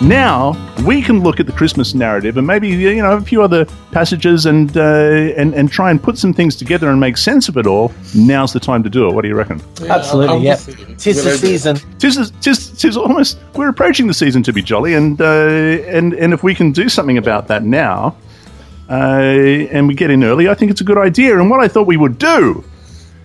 Now we can look at the Christmas narrative and maybe you know a few other passages and uh, and and try and put some things together and make sense of it all. Now's the time to do it. What do you reckon? Yeah, Absolutely, yeah. Tis the season. Tis, tis, tis almost. We're approaching the season to be jolly, and uh, and and if we can do something about that now, uh, and we get in early, I think it's a good idea. And what I thought we would do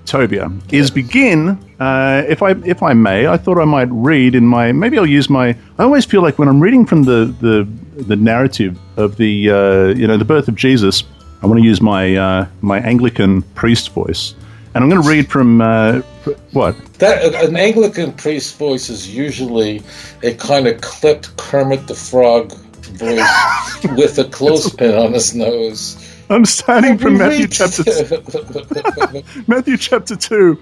Tovia, is begin. Uh, if I if I may, I thought I might read in my. Maybe I'll use my. I always feel like when I'm reading from the the, the narrative of the uh, you know the birth of Jesus, I want to use my uh, my Anglican priest voice, and I'm going to read from uh, what that an Anglican priest voice is usually a kind of clipped Kermit the Frog voice with a clothespin on his nose. I'm starting from Matthew chapter Matthew chapter two.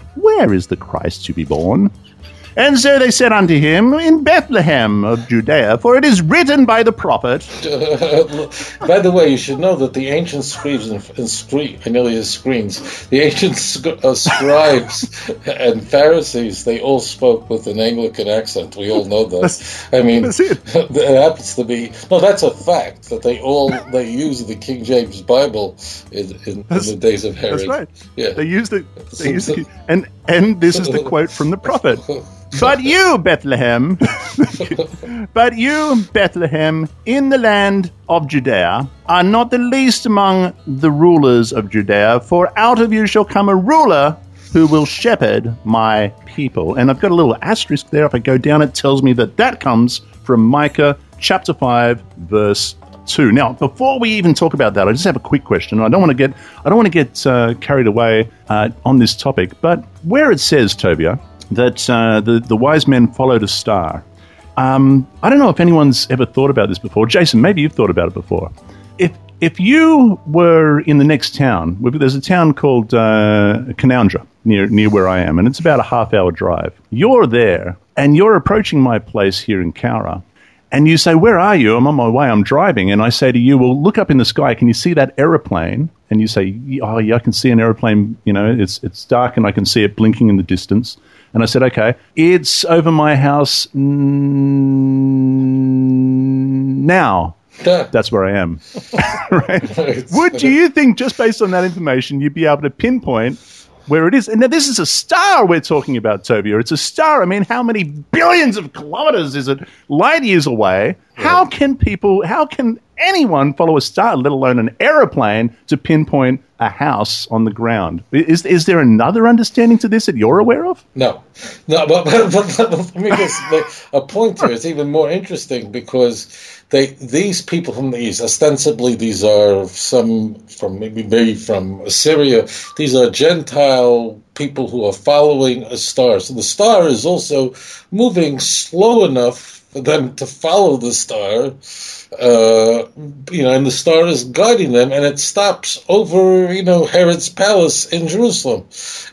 Where is the Christ to be born? And so they said unto him, In Bethlehem of Judea, for it is written by the prophet. by the way, you should know that the ancient scribes and, and screen, screens, the ancient uh, scribes and Pharisees, they all spoke with an Anglican accent. We all know that. I mean, it. happens to be no, that's a fact that they all they use the King James Bible in, in, in the days of Herod. That's right. Yeah, they use the, they use the, and and this is the quote from the prophet. But you, Bethlehem, but you, Bethlehem, in the land of Judea, are not the least among the rulers of Judea, for out of you shall come a ruler who will shepherd my people. And I've got a little asterisk there. If I go down, it tells me that that comes from Micah chapter 5, verse 2. Now, before we even talk about that, I just have a quick question. I don't want to get I don't want to get uh, carried away uh, on this topic, but where it says, Tovia, that uh, the, the wise men followed a star. Um, I don't know if anyone's ever thought about this before. Jason, maybe you've thought about it before. If if you were in the next town, there's a town called uh, Canowindra near near where I am, and it's about a half hour drive. You're there, and you're approaching my place here in Cowra, and you say, "Where are you?" I'm on my way. I'm driving, and I say to you, "Well, look up in the sky. Can you see that aeroplane?" And you say, "Oh, yeah, I can see an aeroplane. You know, it's it's dark, and I can see it blinking in the distance." And I said, okay, it's over my house now. That's where I am. right? Would do you think, just based on that information, you'd be able to pinpoint where it is? And now this is a star we're talking about, Tovia. It's a star. I mean, how many billions of kilometers is it light years away? How can people, how can anyone follow a star, let alone an aeroplane, to pinpoint a house on the ground. Is is there another understanding to this that you're aware of? No, no. But, but, but, but let me just make a point here. It's even more interesting because they these people from the east, ostensibly these are some from maybe maybe from Assyria. These are Gentile people who are following a star. So the star is also moving slow enough for them to follow the star uh, you know, and the star is guiding them, and it stops over, you know, Herod's palace in Jerusalem.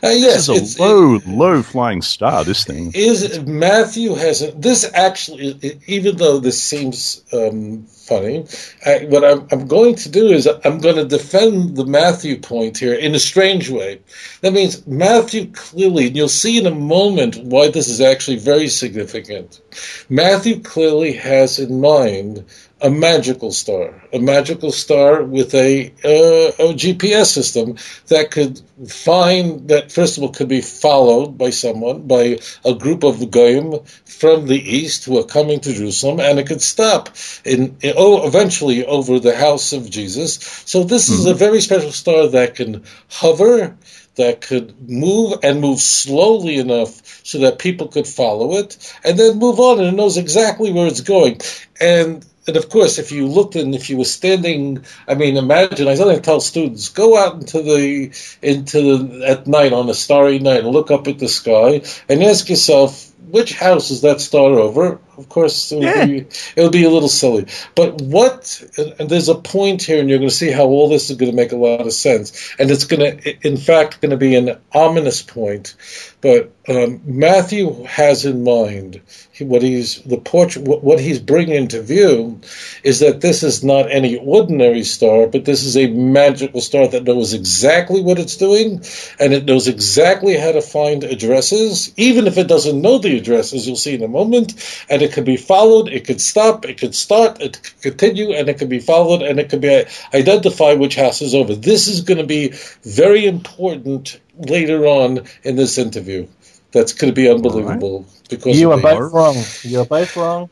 Uh, yes, this is a low, it, low flying star. This thing is Matthew has a, this actually, even though this seems um, funny, I, what I'm, I'm going to do is I'm going to defend the Matthew point here in a strange way. That means Matthew clearly, and you'll see in a moment why this is actually very significant. Matthew clearly has in mind a magical star, a magical star with a, uh, a GPS system that could find that first of all could be followed by someone, by a group of goyim from the east who are coming to Jerusalem, and it could stop in, in oh eventually over the house of Jesus. So this mm-hmm. is a hmm. very special star that can hover that could move and move slowly enough so that people could follow it and then move on and it knows exactly where it's going. And and of course, if you looked and if you were standing, I mean, imagine. I sometimes tell students, go out into the into the, at night on a starry night and look up at the sky and ask yourself, which house is that star over? Of course, it'll, yeah. be, it'll be a little silly. But what, and there's a point here, and you're going to see how all this is going to make a lot of sense. And it's going to, in fact, going to be an ominous point. But um, Matthew has in mind what he's the portrait, what he's bringing into view is that this is not any ordinary star, but this is a magical star that knows exactly what it's doing, and it knows exactly how to find addresses, even if it doesn't know the addresses. You'll see in a moment, and it could be followed, it could stop, it could start, it could continue, and it could be followed, and it could be identify which house is over. This is going to be very important later on in this interview. That's going to be unbelievable. Right. Because you are both wrong. You are both wrong.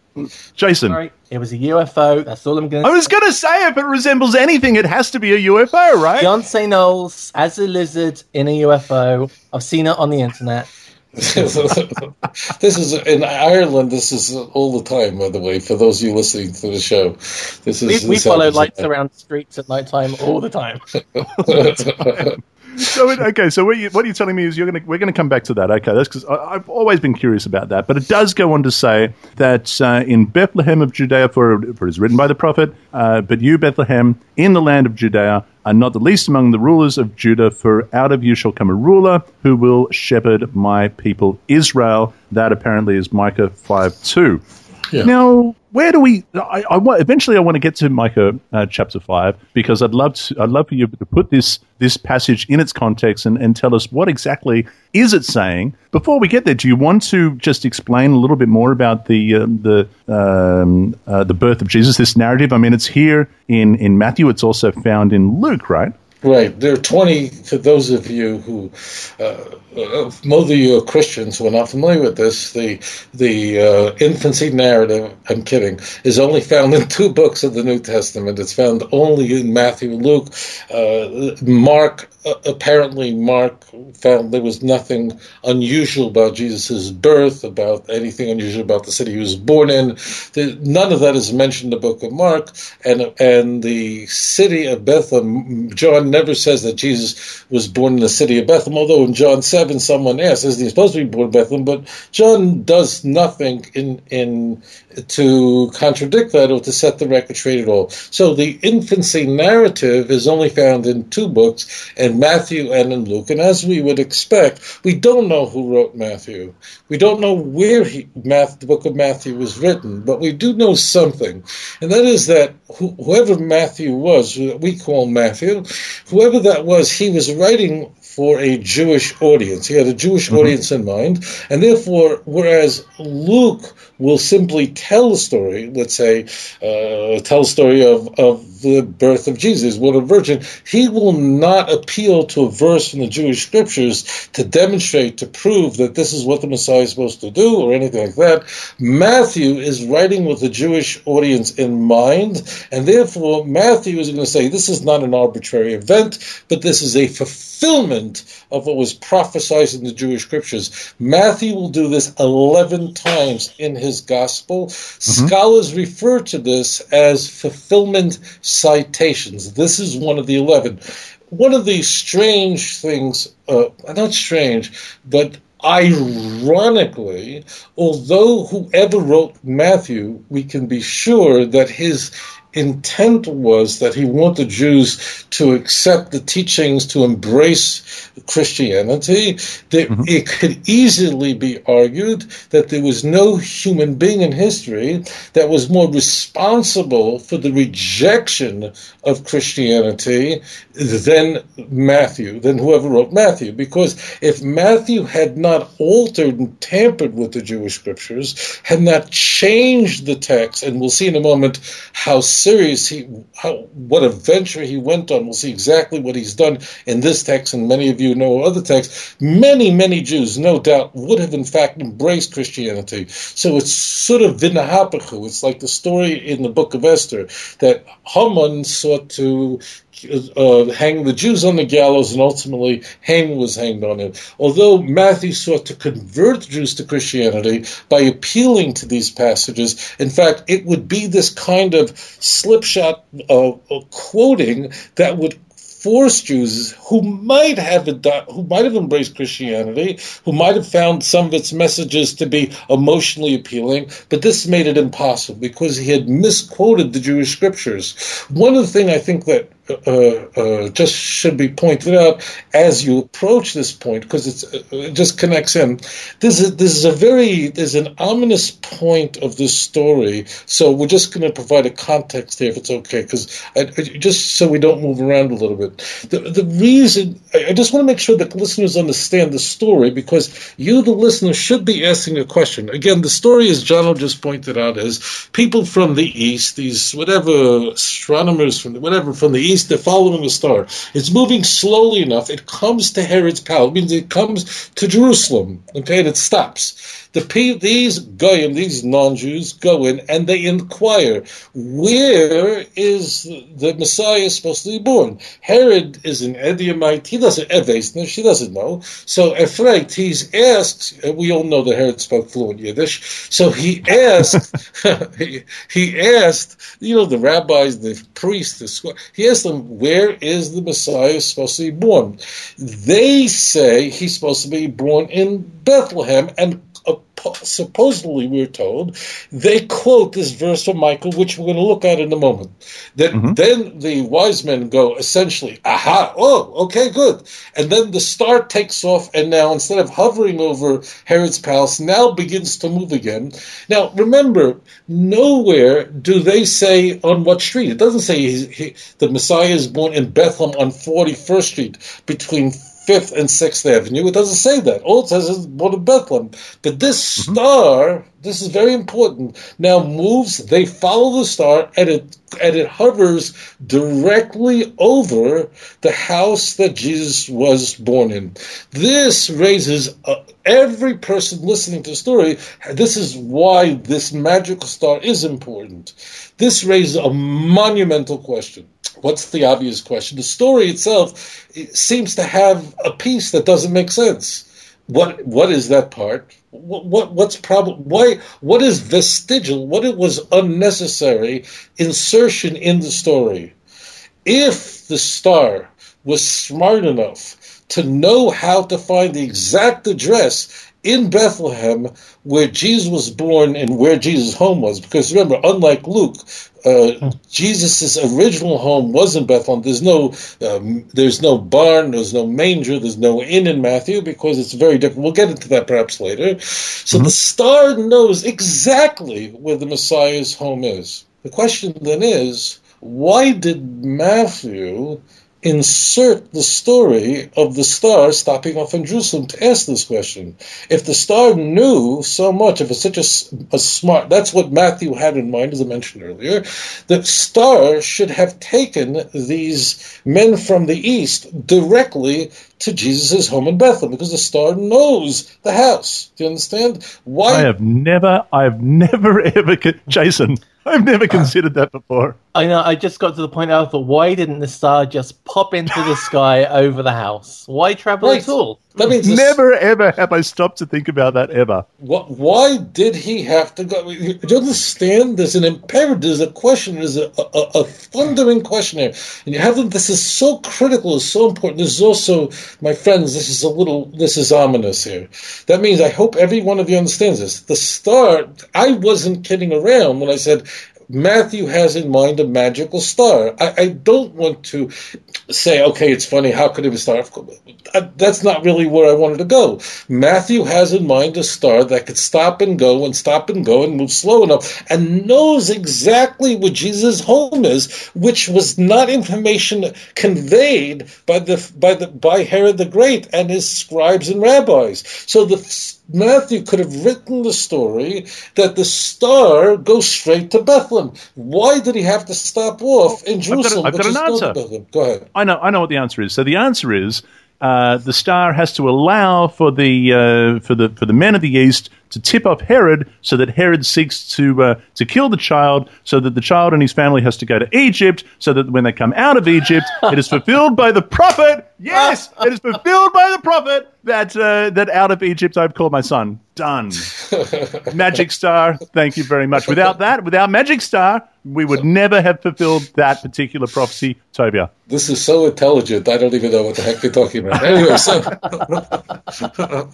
Jason. Sorry, it was a UFO. That's all I'm going to I was going to say, if it resembles anything, it has to be a UFO, right? John St. Knowles as a lizard in a UFO. I've seen it on the internet. this is in Ireland. This is all the time, by the way. For those of you listening to the show, this is we, we follow lights around streets at night time all the time. so okay, so what, you, what you're telling me is you're going to we're going to come back to that. Okay, that's because I've always been curious about that. But it does go on to say that uh, in Bethlehem of Judea, for, for it is written by the prophet, uh, but you Bethlehem in the land of Judea are not the least among the rulers of Judah, for out of you shall come a ruler who will shepherd my people Israel. That apparently is Micah five two. Yeah. Now, where do we? I, I want, eventually, I want to get to Micah uh, chapter five because I'd love to. I'd love for you to put this this passage in its context and, and tell us what exactly is it saying. Before we get there, do you want to just explain a little bit more about the uh, the um, uh, the birth of Jesus? This narrative. I mean, it's here in in Matthew. It's also found in Luke, right? Right. There are 20, for those of you who, uh, uh, most of you are Christians who are not familiar with this, the, the uh, infancy narrative, I'm kidding, is only found in two books of the New Testament. It's found only in Matthew and Luke. Uh, Mark uh, apparently Mark found there was nothing unusual about Jesus' birth, about anything unusual about the city he was born in. None of that is mentioned in the book of Mark, and and the city of Bethlehem. John never says that Jesus was born in the city of Bethlehem. Although in John seven, someone asks, isn't he supposed to be born in Bethlehem?" But John does nothing in in to contradict that or to set the record straight at all. So the infancy narrative is only found in two books, in Matthew and in Luke. And as we would expect, we don't know who wrote Matthew. We don't know where he, Math, the book of Matthew was written, but we do know something, and that is that whoever Matthew was, who we call Matthew, whoever that was, he was writing for a Jewish audience. He had a Jewish mm-hmm. audience in mind, and therefore, whereas Luke will simply tell the story, let's say, uh, tell the story of, of the birth of Jesus, what a virgin, he will not appeal to a verse from the Jewish scriptures to demonstrate, to prove that this is what the Messiah is supposed to do or anything like that. Matthew is writing with the Jewish audience in mind, and therefore Matthew is going to say this is not an arbitrary event, but this is a fulfillment of what was prophesied in the Jewish scriptures. Matthew will do this 11 times in his gospel. Mm-hmm. Scholars refer to this as fulfillment citations. This is one of the 11. One of the strange things, uh, not strange, but ironically, although whoever wrote Matthew, we can be sure that his intent was that he wanted Jews to accept the teachings, to embrace Christianity. That mm-hmm. It could easily be argued that there was no human being in history that was more responsible for the rejection of Christianity than Matthew, than whoever wrote Matthew. Because if Matthew had not altered and tampered with the Jewish scriptures, had not changed the text, and we'll see in a moment how serious he, how, what a venture he went on. We'll see exactly what he's done in this text, and many of you know other texts. Many, many Jews, no doubt, would have in fact embraced Christianity. So it's sort of vinahapachu. It's like the story in the book of Esther that Haman sought to uh, hang the Jews on the gallows, and ultimately Haman was hanged on it. Although Matthew sought to convert Jews to Christianity by appealing to these passages, in fact, it would be this kind of slipshod uh, quoting that would force Jews who might have who might have embraced Christianity, who might have found some of its messages to be emotionally appealing, but this made it impossible because he had misquoted the Jewish scriptures. One of the things I think that uh, uh, just should be pointed out as you approach this point because uh, it just connects in. This is this is a very there's an ominous point of this story. So we're just going to provide a context here if it's okay, because just so we don't move around a little bit. The the reason I, I just want to make sure that listeners understand the story because you, the listener, should be asking a question. Again, the story, as John just pointed out, is people from the east, these whatever astronomers from the, whatever from the east east, they're following the star. It's moving slowly enough. It comes to Herod's palace. It means it comes to Jerusalem, okay, and it stops. The these goyim, these non-Jews, go in and they inquire, where is the Messiah supposed to be born? Herod is an Edomite. He doesn't. She doesn't know. So Efreit, he's asked. Uh, we all know that Herod spoke fluent Yiddish. So he asked. he, he asked. You know the rabbis, the priests, the he asked them, where is the Messiah supposed to be born? They say he's supposed to be born in Bethlehem, and supposedly we're told, they quote this verse from Micah, which we're going to look at in a moment. That mm-hmm. then the wise men go essentially, aha, oh, okay, good. And then the star takes off, and now instead of hovering over Herod's palace, now begins to move again. Now remember, nowhere do they say on what street. It doesn't say he, he, the Messiah is born in Bethlehem on 41st Street between Fifth and Sixth Avenue. It doesn't say that. All it says is born in Bethlehem. But this mm-hmm. star, this is very important, now moves, they follow the star, and it and it hovers directly over the house that Jesus was born in. This raises uh, every person listening to the story. This is why this magical star is important. This raises a monumental question What's the obvious question? The story itself it seems to have a piece that doesn't make sense. What what is that part? What, what what's problem? Why what is vestigial? What it was unnecessary insertion in the story? If the star was smart enough to know how to find the exact address in Bethlehem, where Jesus was born and where Jesus' home was. Because remember, unlike Luke, uh, Jesus' original home was in Bethlehem. There's no, um, there's no barn, there's no manger, there's no inn in Matthew because it's very different. We'll get into that perhaps later. So mm-hmm. the star knows exactly where the Messiah's home is. The question then is, why did Matthew insert the story of the star stopping off in Jerusalem to ask this question. If the star knew so much, if it's such a, a, smart, that's what Matthew had in mind, as I mentioned earlier, the star should have taken these men from the east directly to Jesus' home in Bethlehem because the star knows the house. Do you understand? Why? I have never, I have never ever, Jason, I've never ah. considered that before. I know. I just got to the point. I thought, why didn't the star just pop into the sky over the house? Why travel right. at all? That means never ever have I stopped to think about that ever. What, why did he have to go? Do you understand? There's an imperative. There's a question. There's a, a, a thundering question here, and you have This is so critical. It's so important. This is also, my friends. This is a little. This is ominous here. That means I hope every one of you understands this. The star. I wasn't kidding around when I said Matthew has in mind a magical star. I, I, don't want to say, okay, it's funny, how could it be a star? That's not really where I wanted to go. Matthew has in mind a star that could stop and go and stop and go and move slow enough and knows exactly where Jesus' home is, which was not information conveyed by the by the by Herod the Great and his scribes and rabbis. So the Matthew could have written the story that the star goes straight to Bethlehem. Why did he have to stop off in Jerusalem? I've got, I've got an answer. Go ahead. I know. I know what the answer is. So the answer is uh, the star has to allow for the uh, for the for the men of the east to tip off Herod so that Herod seeks to uh, to kill the child so that the child and his family has to go to Egypt so that when they come out of Egypt it is fulfilled by the prophet. Yes it is fulfilled by the prophet that uh, that out of Egypt I've called my son. Done. Magic star. Thank you very much. Without that without magic star we would never have fulfilled that particular prophecy Tovia. This is so intelligent. I don't even know what the heck they're talking about. Anyway, so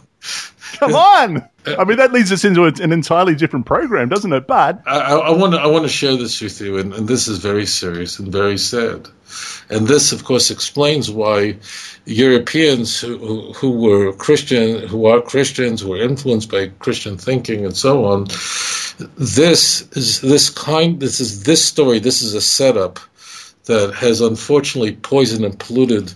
come on uh, I mean that leads us into an entirely different program doesn't it but I want to I want to share this with you, and, and this is very serious and very sad. And this, of course, explains why Europeans who, who, who were Christian, who are Christians, who are influenced by Christian thinking and so on. This is this kind. This is this story. This is a setup that has unfortunately poisoned and polluted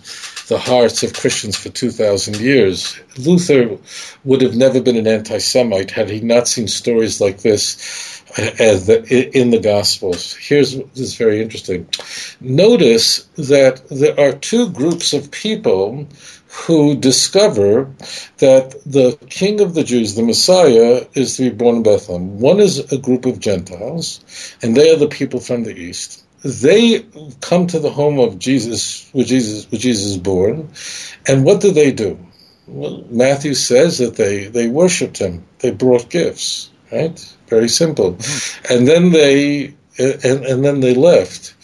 the hearts of Christians for 2,000 years. Luther would have never been an anti Semite had he not seen stories like this uh, uh, the, in the Gospels. Here's this is very interesting. Notice that there are two groups of people who discover that the King of the Jews, the Messiah, is to be born in Bethlehem. One is a group of Gentiles, and they are the people from the East they come to the home of Jesus, where Jesus, where Jesus is born, and what do they do? Well, Matthew says that they they worshipped him. They brought gifts, right? Very simple, mm-hmm. and then they and, and then they left.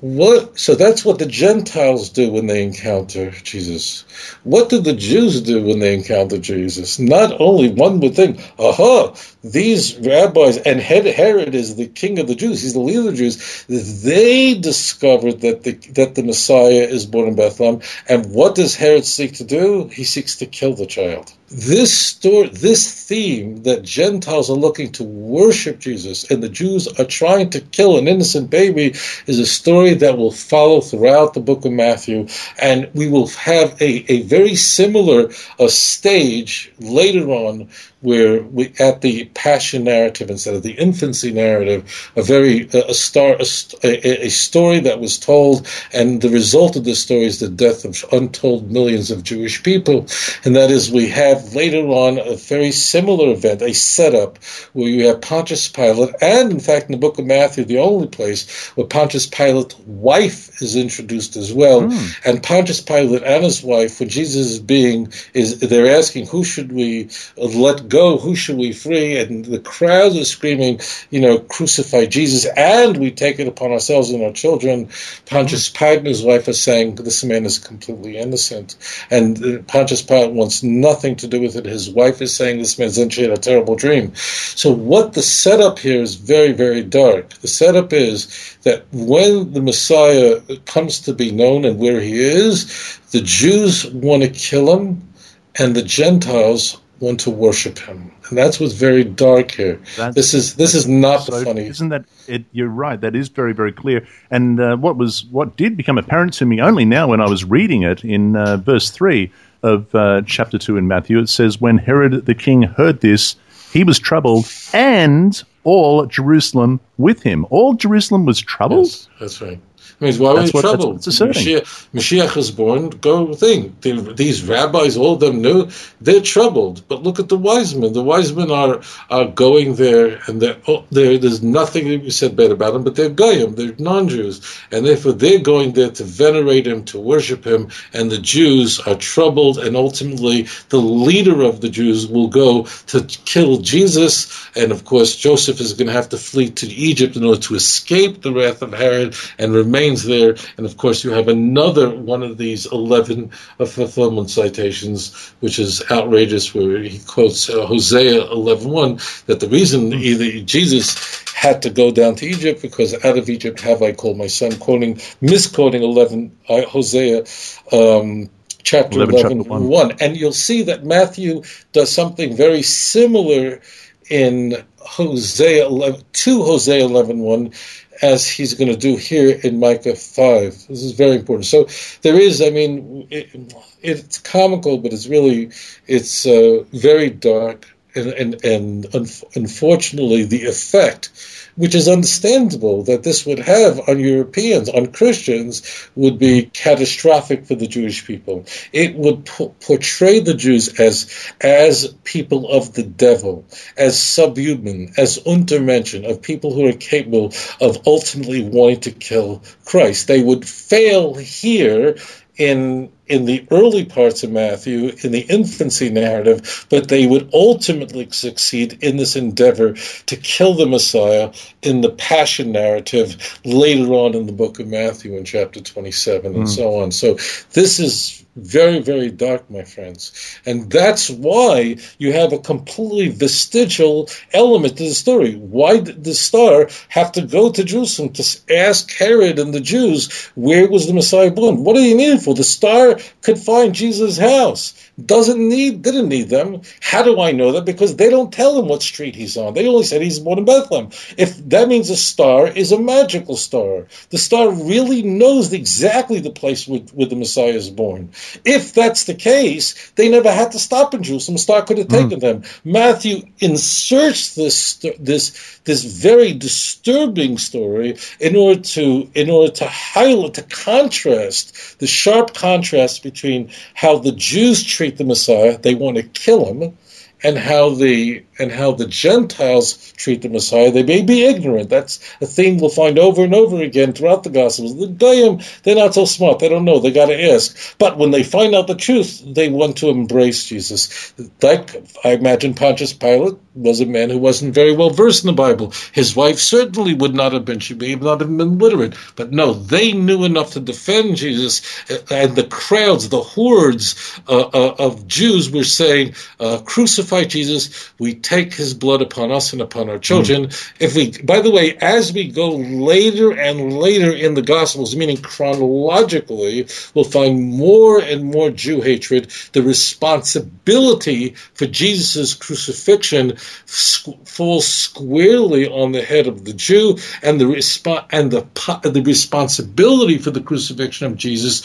What? So that's what the Gentiles do when they encounter Jesus. What did the Jews do when they encountered Jesus? Not only one would think, aha, these rabbis and Herod is the king of the Jews, he's the leader of the Jews. They discovered that the that the Messiah is born in Bethlehem. And what does Herod seek to do? He seeks to kill the child. This story, this theme that Gentiles are looking to worship Jesus and the Jews are trying to kill an innocent baby is a story that will follow throughout the book of Matthew, and we will have a, a very similar uh, stage later on where we at the passion narrative instead of the infancy narrative, a very a star a, a, story that was told, and the result of this story is the death of untold millions of Jewish people, and that is we have later on a very similar event, a setup where you have Pontius Pilate, and in fact in the book of Matthew, the only place where Pontius Pilate's wife is introduced as well, mm. and Pontius Pilate and his wife, when Jesus is being is they're asking who should we let go, who should we free? And the crowds are screaming, you know, crucify Jesus, and we take it upon ourselves and our children. Pontius Pilate and his wife are saying, this man is completely innocent. And uh, Pontius Pilate wants nothing to do with it. His wife is saying, this man's in a terrible dream. So what the setup here is very, very dark. The setup is that when the Messiah comes to be known and where he is, the Jews want to kill him, and the Gentiles want to worship him, and that's what's very dark here. That's, this is this is not so funny. Isn't that it? You're right. That is very very clear. And uh, what was what did become apparent to me only now when I was reading it in uh, verse three of uh, chapter two in Matthew. It says, "When Herod the king heard this, he was troubled, and all Jerusalem with him." All Jerusalem was troubled. Yes, that's right means why are we in trouble? Mashiach, Mashiach is born. Go think. These rabbis, all of them knew they're troubled. But look at the wise men. The wise men are are going there, and they're, oh, they're, there's nothing to be said bad about them. But they're goyim. They're non-Jews, and therefore they're going there to venerate him, to worship him. And the Jews are troubled, and ultimately the leader of the Jews will go to kill Jesus. And of course, Joseph is going to have to flee to Egypt in order to escape the wrath of Herod and remain there. And of course, you have another one of these 11 fulfillment citations, which is outrageous, where he quotes uh, Hosea 11.1, that the reason either Jesus had to go down to Egypt because out of Egypt have I called my son, quoting, misquoting 11, uh, Hosea. Um, chapter 11, 11 chapter 1. 1. And you'll see that Matthew does something very similar in Hosea 11, to Hosea 11, 1 as he's going to do here in Micah 5. This is very important. So there is, I mean, it, it's comical, but it's really, it's uh, very dark. and, and, and un- unfortunately, the effect which is understandable that this would have on Europeans, on Christians, would be catastrophic for the Jewish people. It would p- portray the Jews as as people of the devil, as subhuman, as untermenschen, of people who are capable of ultimately wanting to kill Christ. They would fail here in in the early parts of Matthew, in the infancy narrative, but they would ultimately succeed in this endeavor to kill the Messiah in the passion narrative later on in the book of Matthew in chapter 27 and mm. so on. So this is very, very dark, my friends. And that's why you have a completely vestigial element to the story. Why did the star have to go to Jerusalem to ask Herod and the Jews where was the Messiah born? What do you need for? The star could find Jesus' house. Doesn't need, didn't need them. How do I know that? Because they don't tell him what street he's on. They only said he's born in Bethlehem. If that means a star is a magical star, the star really knows exactly the place where, where the Messiah is born. If that's the case, they never had to stop in Jerusalem. The star could have taken mm. them. Matthew inserts this this this very disturbing story in order to in order to highlight to contrast the sharp contrast between how the Jews treat the Messiah, they want to kill him, and how the and how the Gentiles treat the Messiah. They may be ignorant. That's a theme we'll find over and over again throughout the Gospels. The Goyim, they're not so smart. They don't know. They got to ask. But when they find out the truth, they want to embrace Jesus. Like I imagine Pontius Pilate was a man who wasn't very well versed in the Bible. His wife certainly would not have been. She may not have been literate. But no, they knew enough to defend Jesus. And the crowds, the hordes uh, uh, of Jews were saying, uh, "Crucify Jesus." We take his blood upon us and upon our children. Mm. If we, by the way, as we go later and later in the Gospels, meaning chronologically, we'll find more and more Jew hatred. The responsibility for Jesus' crucifixion falls squarely on the head of the Jew, and the resp- and the the responsibility for the crucifixion of Jesus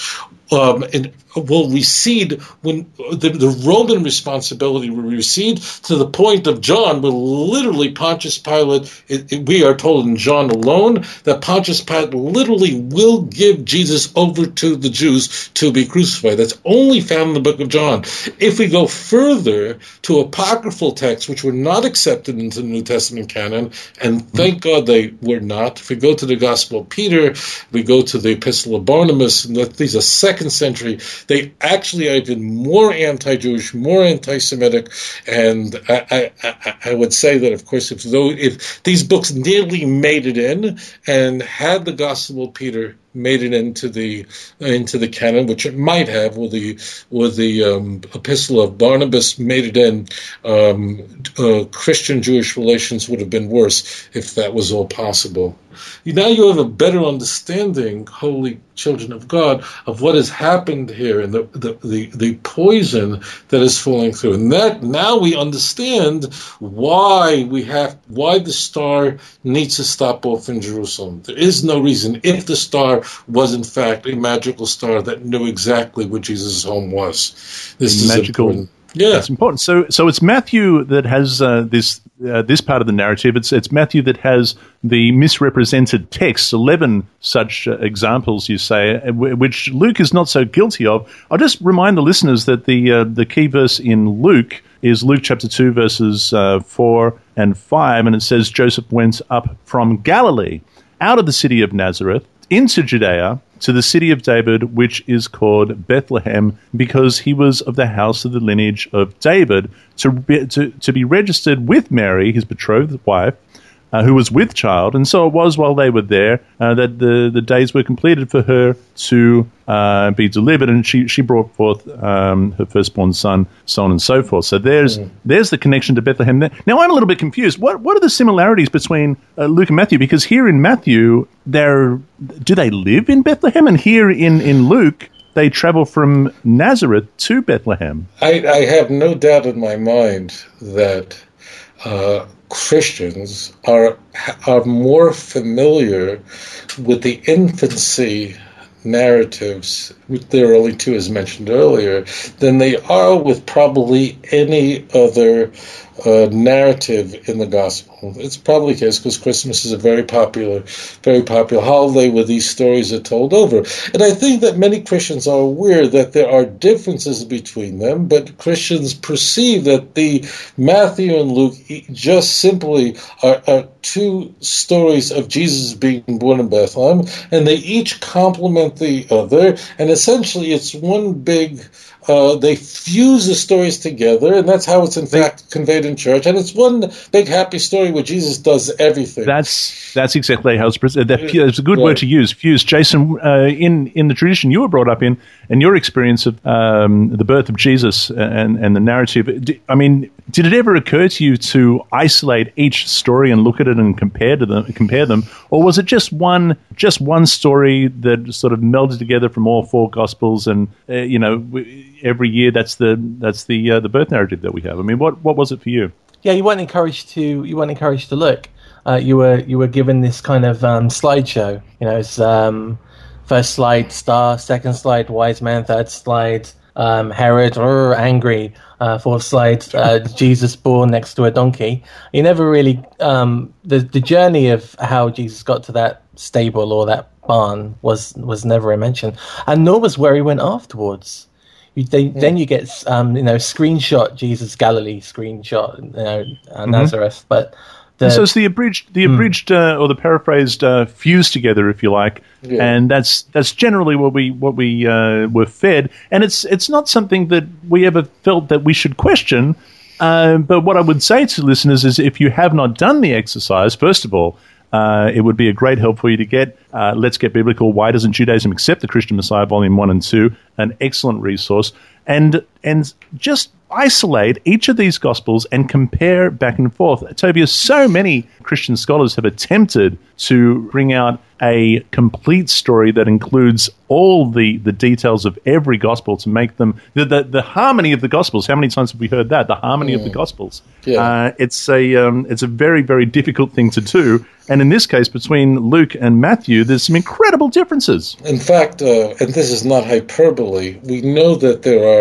um, and will recede when the, the, Roman responsibility will recede to the point of John, where literally Pontius Pilate, it, it, we are told in John alone that Pontius Pilate literally will give Jesus over to the Jews to be crucified. That's only found in the book of John. If we go further to apocryphal texts, which were not accepted into the New Testament canon, and thank God they were not, if we go to the Gospel of Peter, we go to the Epistle of Barnabas, and these are second century, they actually are even more anti-Jewish, more anti-Semitic, and I, I, I would say that, of course, if if these books nearly made it in and had the Gospel of Peter made it into the into the canon, which it might have, or the or the um, Epistle of Barnabas made it in. Um, uh, Christian Jewish relations would have been worse if that was all possible. Now you have a better understanding, holy children of God, of what has happened here and the, the, the, the poison that is falling through. And that now we understand why we have why the star needs to stop off in Jerusalem. There is no reason if the star was in fact a magical star that knew exactly where Jesus' home was. This is magical. Important. Yeah, it's important. So, so it's Matthew that has uh, this uh, this part of the narrative. It's it's Matthew that has the misrepresented texts. Eleven such uh, examples, you say, uh, which Luke is not so guilty of. I'll just remind the listeners that the uh, the key verse in Luke is Luke chapter two, verses uh, four and five, and it says Joseph went up from Galilee, out of the city of Nazareth, into Judea to the city of David, which is called Bethlehem, because he was of the house of the lineage of David, to be, to, to be registered with Mary, his betrothed wife, uh, who was with child. And so it was while they were there uh, that the, the days were completed for her to uh, be delivered, and she, she brought forth um, her firstborn son, so on and so forth. So there's mm. there's the connection to Bethlehem. Now I'm a little bit confused. What what are the similarities between uh, Luke and Matthew? Because here in Matthew, they're do they live in Bethlehem, and here in in Luke they travel from Nazareth to Bethlehem. I, I have no doubt in my mind that uh, Christians are are more familiar with the infancy narratives, there are only two as mentioned earlier, than they are with probably any other uh, narrative in the gospel. It's probably the case because Christmas is a very popular, very popular holiday where these stories are told over. And I think that many Christians are aware that there are differences between them, but Christians perceive that the Matthew and Luke just simply are, are two stories of Jesus being born in Bethlehem, and they each complement the other, and essentially it's one big uh, they fuse the stories together, and that's how it's in fact conveyed in church. And it's one big happy story where Jesus does everything. That's that's exactly how it's presented. That, it's a good right. word to use. Fuse, Jason. Uh, in in the tradition you were brought up in, and your experience of um, the birth of Jesus and and the narrative. I mean, did it ever occur to you to isolate each story and look at it and compare to them, compare them, or was it just one just one story that sort of melded together from all four gospels? And uh, you know, every year that's the that's the uh, the birth narrative that we have. I mean, what what was it for you? Yeah, you weren't encouraged to you weren't encouraged to look. Uh, you were you were given this kind of um, slideshow. You know, it's um, first slide star, second slide wise man, third slide um, Herod, or angry, uh, fourth slide, uh, Jesus born next to a donkey. You never really um, the the journey of how Jesus got to that stable or that barn was was never mentioned, and nor was where he went afterwards. You, they, yeah. Then you get um, you know screenshot Jesus Galilee screenshot you know uh, mm-hmm. Nazareth, but the, so it's the abridged, the hmm. abridged uh, or the paraphrased uh, fused together, if you like, yeah. and that's that's generally what we what we uh, were fed, and it's it's not something that we ever felt that we should question. Uh, but what I would say to listeners is, if you have not done the exercise, first of all, uh, it would be a great help for you to get uh, Let's Get Biblical. Why doesn't Judaism accept the Christian Messiah, Volume One and Two? An excellent resource, and and just isolate each of these gospels and compare back and forth. Tobias, so many Christian scholars have attempted to bring out a complete story that includes all the, the details of every gospel to make them the, the, the harmony of the gospels. How many times have we heard that? The harmony mm. of the mm. gospels. Yeah. Uh, it's a um, it's a very very difficult thing to do, and in this case, between Luke and Matthew, there's some incredible differences. In fact, uh, and this is not hyperbole, we know that there are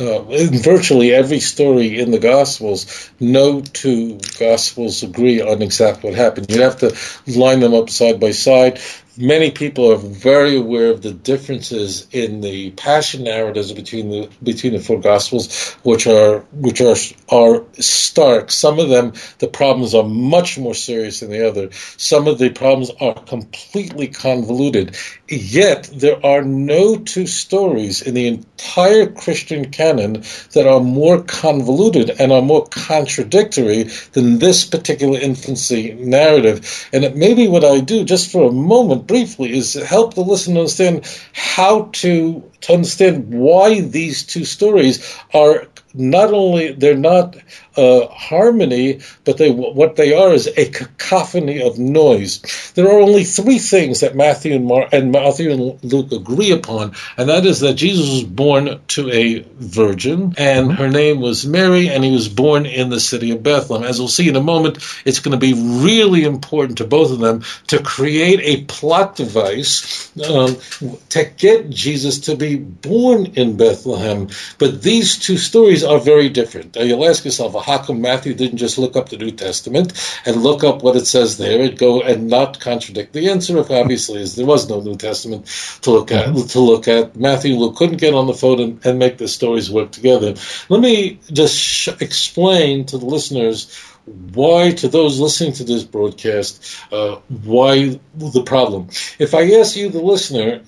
uh, in virtually every story in the Gospels, no two Gospels agree on exactly what happened. You have to line them up side by side many people are very aware of the differences in the passion narratives between the between the four gospels, which are which are are stark. Some of them, the problems are much more serious than the other. Some of the problems are completely convoluted. Yet there are no two stories in the entire Christian canon that are more convoluted and are more contradictory than this particular infancy narrative. And it may be what I do just for a moment briefly is help the listener understand how to to understand why these two stories are not only they're not uh, harmony, but they what they are is a cacophony of noise. There are only three things that Matthew and, Mar- and Matthew and Luke agree upon, and that is that Jesus was born to a virgin, and her name was Mary, and he was born in the city of Bethlehem. As we'll see in a moment, it's going to be really important to both of them to create a plot device um, to get Jesus to be born in Bethlehem. But these two stories are very different. Now you'll ask yourself, how come Matthew didn't just look up the New Testament and look up what it says there and go and not contradict? The answer, obviously, is there was no New Testament to look at. Mm-hmm. To look at, Matthew couldn't get on the phone and, and make the stories work together. Let me just sh- explain to the listeners why to those listening to this broadcast uh, why the problem if i ask you the listener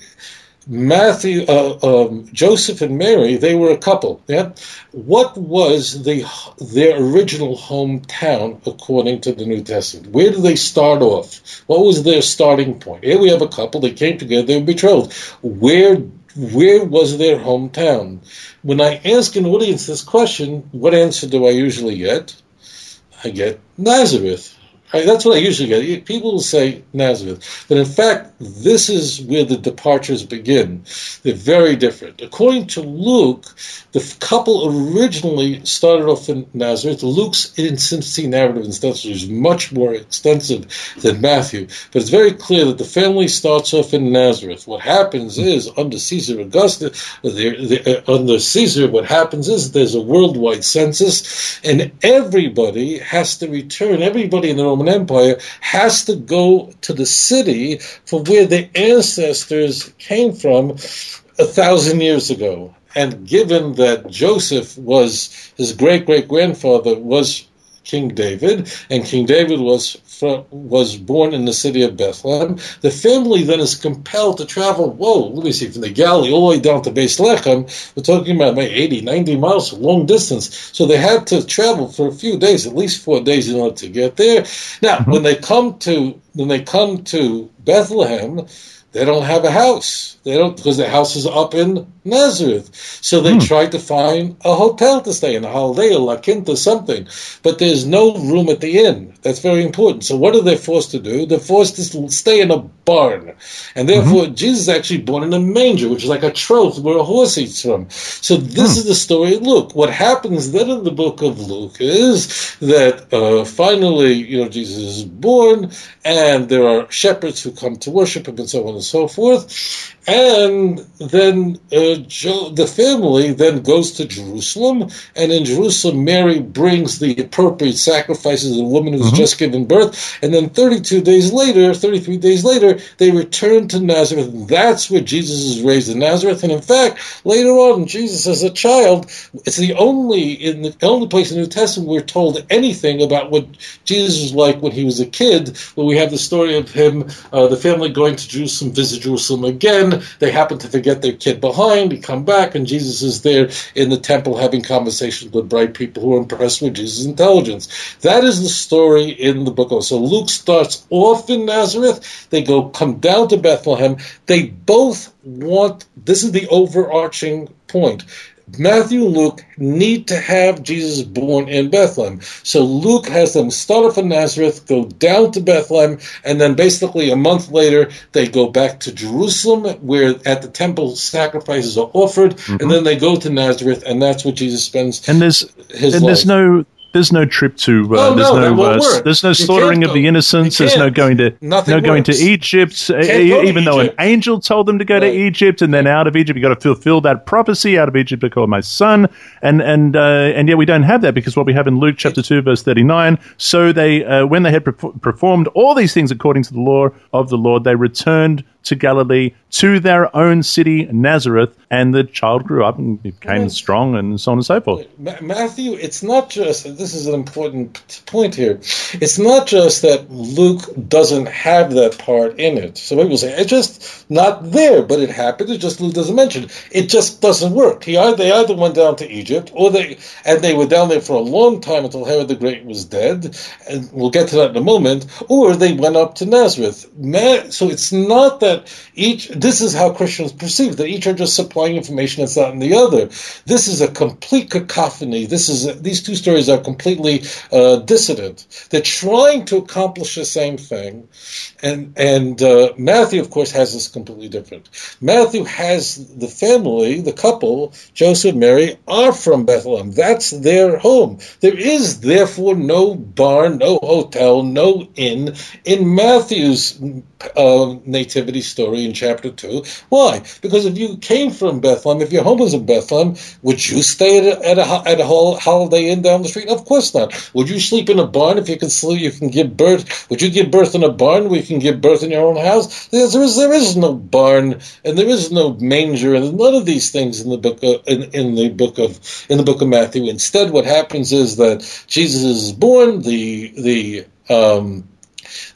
Matthew, uh, um, Joseph and Mary, they were a couple. Yeah, what was the their original hometown according to the New Testament? Where did they start off? What was their starting point? Here we have a couple. They came together. They were betrothed. Where where was their hometown? When I ask an audience this question, what answer do I usually get? I get Nazareth. That's what I usually get. People will say Nazareth, but in fact, this is where the departures begin. They're very different. According to Luke, the couple originally started off in Nazareth. Luke's infancy narrative in instead is much more extensive than Matthew, but it's very clear that the family starts off in Nazareth. What happens is under Caesar Augustus, uh, under Caesar, what happens is there's a worldwide census, and everybody has to return. Everybody in the Roman Empire has to go to the city for where their ancestors came from a thousand years ago. And given that Joseph was his great great grandfather was King David, and King David was from, was born in the city of Bethlehem. The family then is compelled to travel, whoa, let me see, from the Galilee all the way down to Beis Lechem. We're talking about maybe 80, 90 miles, long distance. So they had to travel for a few days, at least four days in order to get there. Now, mm-hmm. when they come to when they come to Bethlehem, they don't have a house. They don't because the house is up in Nazareth. So they hmm. tried to find a hotel to stay in, a holiday, a La Quinta, something. But there's no room at the inn. That's very important. So what are they forced to do? They're forced to stay in a barn. And therefore, mm-hmm. Jesus is actually born in a manger, which is like a trough where a horse eats from. So this hmm. is the story of Luke. What happens then in the book of Luke is that uh, finally, you know, Jesus is born, and there are shepherds who come to worship him and so on and so forth. And then uh, the family then goes to Jerusalem, and in Jerusalem, Mary brings the appropriate sacrifices of the woman who's mm-hmm. just given birth. And then 32 days later, 33 days later, they return to Nazareth. That's where Jesus is raised in Nazareth. And in fact, later on, Jesus as a child, it's the only in the only place in the New Testament we're told anything about what Jesus was like when he was a kid. Where we have the story of him, uh, the family going to Jerusalem, visit Jerusalem again they happen to forget their kid behind. They come back, and Jesus is there in the temple having conversations with bright people who are impressed with Jesus' intelligence. That is the story in the book. So Luke starts off in Nazareth. They go come down to Bethlehem. They both want. This is the overarching point. Matthew and Luke need to have Jesus born in Bethlehem. So Luke has them start off in Nazareth, go down to Bethlehem, and then basically a month later they go back to Jerusalem, where at the temple sacrifices are offered, mm-hmm. and then they go to Nazareth, and that's where Jesus spends. And there's his and life. there's no there's no trip to. Uh, oh, there's no, no. Uh, there's no slaughtering of the innocents. There's no going to. Nothing no going to Egypt. even though Egypt. an angel told them to go right. to Egypt, and then out of Egypt, you got to fulfill that prophecy. Out of Egypt, to call my son, and and uh, and yet we don't have that because what we have in Luke chapter two verse thirty nine. So they, uh, when they had pre- performed all these things according to the law of the Lord, they returned to Galilee, to their own city, Nazareth, and the child grew up and became right. strong and so on and so forth. Matthew, it's not just, this is an important point here, it's not just that Luke doesn't have that part in it. So people say, it's just not there, but it happened, it just Luke doesn't mention it. It just doesn't work. He either, they either went down to Egypt, or they, and they were down there for a long time until Herod the Great was dead, and we'll get to that in a moment, or they went up to Nazareth. So it's not that that each this is how Christians perceive that each are just supplying information that's not in the other. This is a complete cacophony. This is these two stories are completely uh, dissident. They're trying to accomplish the same thing, and and uh, Matthew, of course, has this completely different. Matthew has the family, the couple, Joseph, Mary, are from Bethlehem. That's their home. There is therefore no barn, no hotel, no inn in Matthew's uh, nativity story in chapter 2. Why? Because if you came from Bethlehem, if your home was in Bethlehem, would you stay at a, at a, at a holiday inn down the street? Of course not. Would you sleep in a barn if you can sleep, you can give birth? Would you give birth in a barn where you can give birth in your own house? There is, there is no barn and there is no manger and none of these things in the book of, in, in the book of in the book of Matthew. Instead, what happens is that Jesus is born. The the um,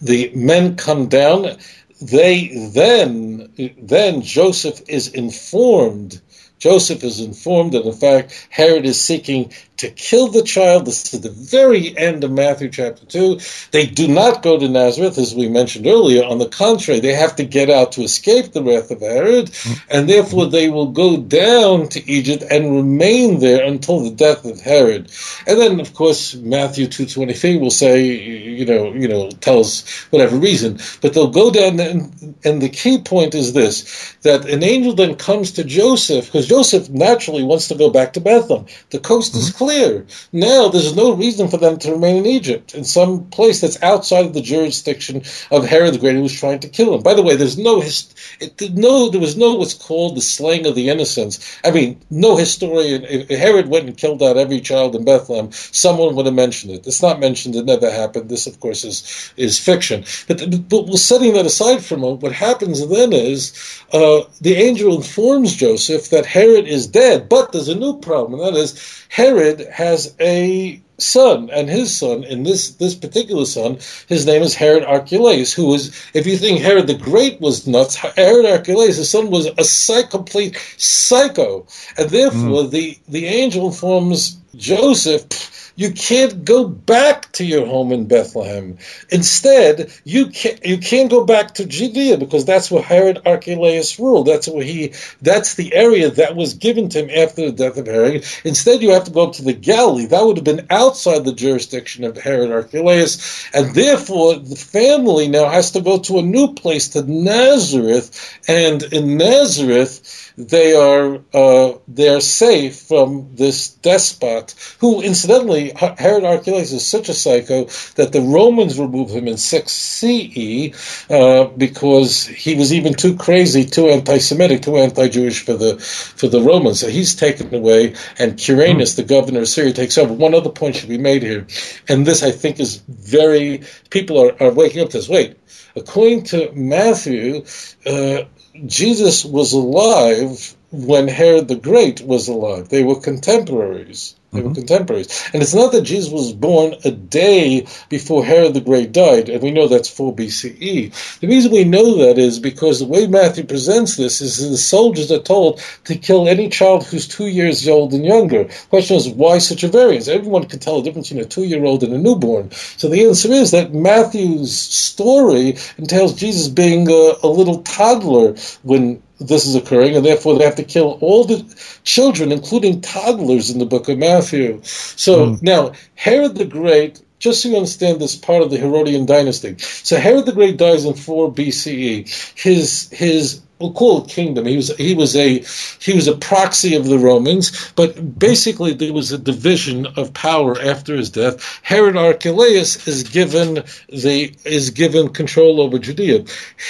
the men come down. They then then Joseph is informed. Joseph is informed that in fact Herod is seeking to kill the child. This is the very end of Matthew chapter 2. They do not go to Nazareth, as we mentioned earlier. On the contrary, they have to get out to escape the wrath of Herod, and therefore they will go down to Egypt and remain there until the death of Herod. And then, of course, Matthew 2.23 will say, you know, you know, tell us whatever reason. But they'll go down, and, and the key point is this, that an angel then comes to Joseph, because Joseph naturally wants to go back to Bethlehem. The coast mm-hmm. is clear. Now there's no reason for them to remain in Egypt, in some place that's outside of the jurisdiction of Herod the Great, who was trying to kill him. By the way, there's no, hist- it, no there was no what's called the slaying of the innocents. I mean, no historian, if Herod went and killed out every child in Bethlehem, someone would have mentioned it. It's not mentioned, it never happened. This, of course, is, is fiction. But, but setting that aside for a moment, what happens then is uh, the angel informs Joseph that Herod is dead, but there's a new problem, and that is Herod has a son, and his son, and this this particular son, his name is Herod Archelaus, who was, if you think Herod the Great was nuts, Herod Archelaus, his son was a psych, complete psycho, and therefore mm. the the angel informs Joseph you can't go back to your home in Bethlehem. Instead, you can't you can't go back to Judea because that's where Herod Archelaus ruled. That's where he that's the area that was given to him after the death of Herod. Instead, you have to go up to the Galilee. That would have been outside the jurisdiction of Herod Archelaus, and therefore the family now has to go to a new place to Nazareth. And in Nazareth, they are uh, they're safe from this despot, who incidentally Herod Archelaus is such a psycho that the Romans removed him in six CE uh, because he was even too crazy, too anti-Semitic, too anti-Jewish for the for the Romans. So he's taken away, and Quirinus, the governor of Syria, takes over. One other point should be made here, and this I think is very people are, are waking up to this. Wait, according to Matthew. Uh, Jesus was alive when Herod the Great was alive. They were contemporaries. They mm-hmm. were contemporaries. And it's not that Jesus was born a day before Herod the Great died, and we know that's 4 BCE. The reason we know that is because the way Matthew presents this is the soldiers are told to kill any child who's two years old and younger. The question is, why such a variance? Everyone can tell the difference between a two year old and a newborn. So the answer is that Matthew's story entails Jesus being a, a little toddler when this is occurring, and therefore they have to kill all the children, including toddlers, in the book of Matthew. So mm. now, Herod the Great, just so you understand this part of the Herodian dynasty. So Herod the Great dies in 4 BCE. His his we'll call it kingdom. He was he was a he was a proxy of the Romans, but basically there was a division of power after his death. Herod Archelaus is given the is given control over Judea.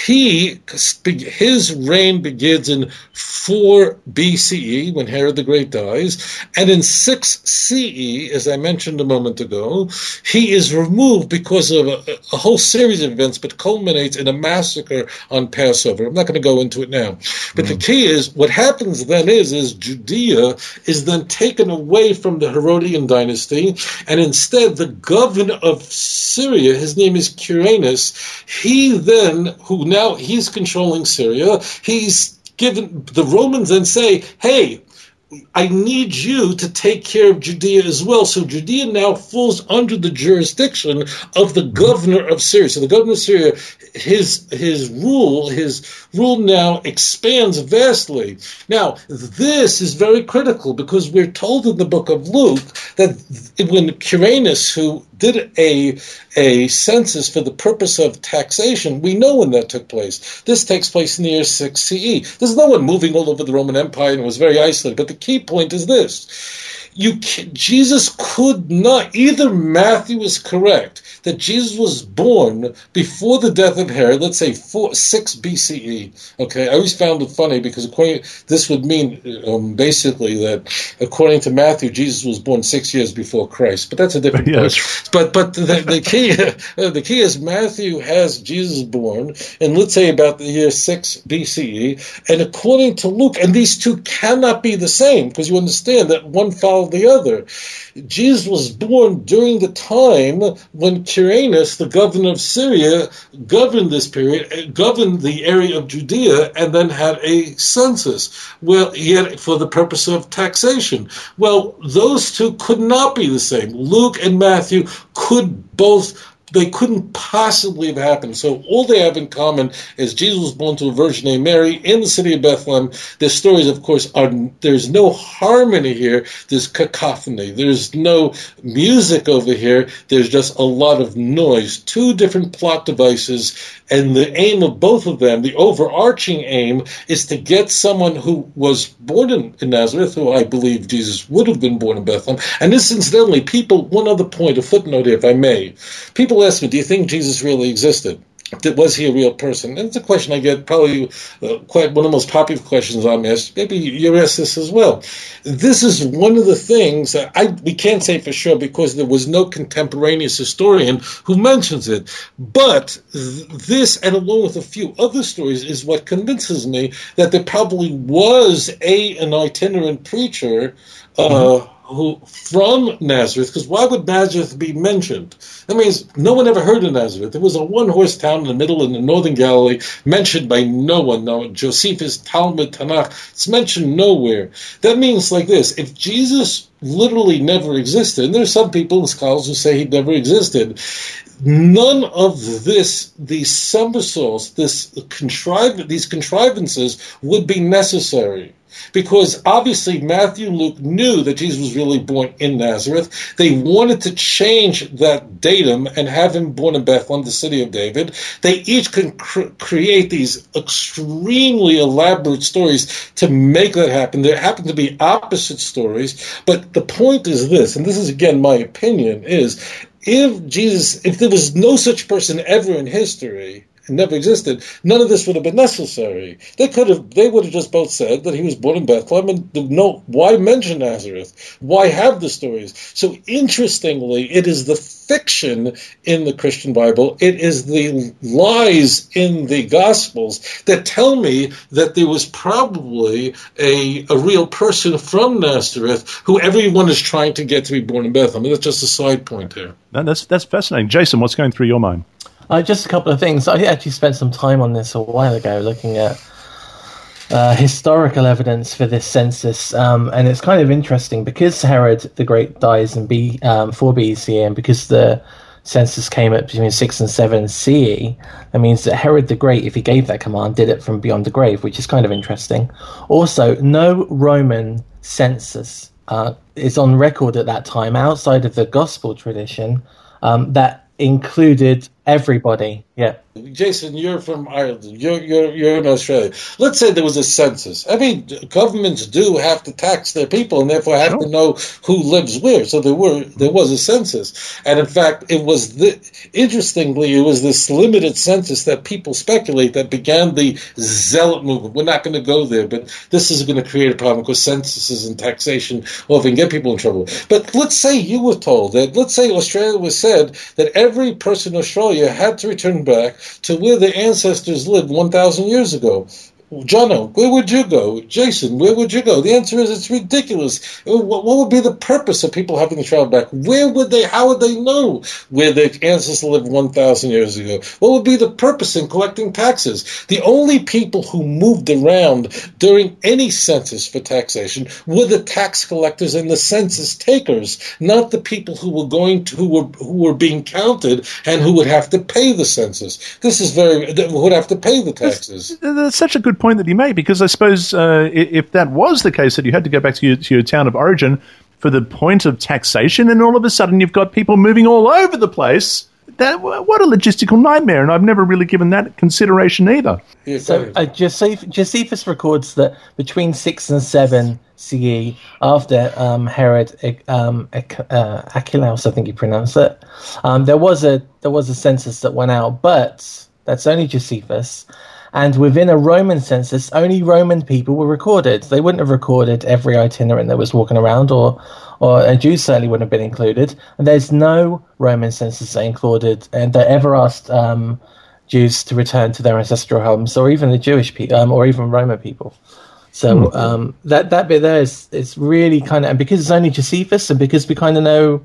He his reign begins in four BCE when Herod the Great dies, and in six CE, as I mentioned a moment ago, he is removed because of a, a whole series of events, but culminates in a massacre on Passover. I'm not going to go into it now. But mm. the key is what happens then is is Judea is then taken away from the Herodian dynasty, and instead the governor of Syria, his name is Quirinus, he then who now he's controlling Syria, he's given the Romans then say, hey, I need you to take care of Judea as well. So Judea now falls under the jurisdiction of the governor of Syria. So the governor of Syria, his his rule, his rule now expands vastly. Now, this is very critical because we're told in the book of Luke that when Quirinus, who did a a census for the purpose of taxation, we know when that took place. This takes place in the year 6 CE. There's no one moving all over the Roman Empire and it was very isolated. But the key point is this you Jesus could not either Matthew is correct that Jesus was born before the death of Herod, let's say four, 6 BCE. Okay, I always found it funny because according this would mean um, basically that according to Matthew, Jesus was born six years before Christ. But that's a different yes. But but the, the key the key is Matthew has Jesus born, and let's say about the year 6 BCE, and according to Luke, and these two cannot be the same because you understand that one follows the other. Jesus was born during the time when Quirinus, the governor of Syria, governed this period, uh, governed the area of Judea, and then had a census. Well, he had for the purpose of taxation. Well, those two could not be the same. Luke and Matthew could both they couldn't possibly have happened. So all they have in common is Jesus was born to a virgin named Mary in the city of Bethlehem. Their stories, of course, are there's no harmony here. There's cacophony. There's no music over here. There's just a lot of noise. Two different plot devices, and the aim of both of them, the overarching aim, is to get someone who was born in, in Nazareth, who I believe Jesus would have been born in Bethlehem. And this, incidentally, people. One other point, a footnote here, if I may. People ask me, do you think Jesus really existed? Was he a real person? And it's a question I get probably uh, quite one of the most popular questions I'm asked. Maybe you're asked this as well. This is one of the things that I we can't say for sure because there was no contemporaneous historian who mentions it. But this, and along with a few other stories, is what convinces me that there probably was a an itinerant preacher. Uh, mm-hmm who from Nazareth, because why would Nazareth be mentioned? That means no one ever heard of Nazareth. It was a one horse town in the middle in the northern Galilee, mentioned by no one. No, Josephus, Talmud, Tanakh, it's mentioned nowhere. That means like this if Jesus literally never existed, and there's some people and scholars who say he never existed, none of this, these somersaults, this contriv- these contrivances would be necessary because obviously Matthew and Luke knew that Jesus was really born in Nazareth. They wanted to change that datum and have him born in Bethlehem, the city of David. They each can cr- create these extremely elaborate stories to make that happen. There happen to be opposite stories, but the point is this, and this is again my opinion, is if Jesus, if there was no such person ever in history, never existed, none of this would have been necessary. They could have, they would have just both said that he was born in Bethlehem, and no, why mention Nazareth? Why have the stories? So interestingly, it is the fiction in the Christian Bible, it is the lies in the Gospels that tell me that there was probably a, a real person from Nazareth who everyone is trying to get to be born in Bethlehem. That's just a side point here. that's that's fascinating, Jason. What's going through your mind? Uh, just a couple of things. I actually spent some time on this a while ago, looking at uh, historical evidence for this census, um, and it's kind of interesting because Herod the Great dies in B um, 4 BC, and because the census came at between six and seven CE. That means that Herod the Great, if he gave that command, did it from beyond the grave, which is kind of interesting. Also, no Roman census uh, is on record at that time outside of the gospel tradition um, that included everybody. Yeah. Jason, you're from Ireland. You're, you're, you're in Australia. Let's say there was a census. I mean, governments do have to tax their people and therefore have sure. to know who lives where. So there were there was a census, and in fact, it was the, interestingly it was this limited census that people speculate that began the zealot movement. We're not going to go there, but this is going to create a problem because censuses and taxation often get people in trouble. But let's say you were told that. Let's say Australia was said that every person in Australia had to return back to where their ancestors lived 1,000 years ago. Jono, where would you go? Jason, where would you go? The answer is it's ridiculous. What, would be the purpose of people having to travel back? Where would they, how would they know where their ancestors lived 1,000 years ago? What would be the purpose in collecting taxes? The only people who moved around during any census for taxation were the tax collectors and the census takers, not the people who were going to, who were, who were being counted and who would have to pay the census. This is very, who would have to pay the taxes. That's, that's such a good point that he made because I suppose uh, if that was the case that you had to go back to your, to your town of origin for the point of taxation, and all of a sudden you've got people moving all over the place. That what a logistical nightmare, and I've never really given that consideration either. so uh, Joseph, Josephus records that between six and seven CE, after um, Herod um, uh, Archelaus, I think you pronounce it, um, there was a there was a census that went out, but that's only Josephus, and within a Roman census, only Roman people were recorded. They wouldn't have recorded every itinerant that was walking around, or or a Jew certainly wouldn't have been included. And there's no Roman census that included, and they ever asked um, Jews to return to their ancestral homes, or even the Jewish people, um, or even Roman people. So um, that that bit there is is really kind of and because it's only Josephus and because we kind of know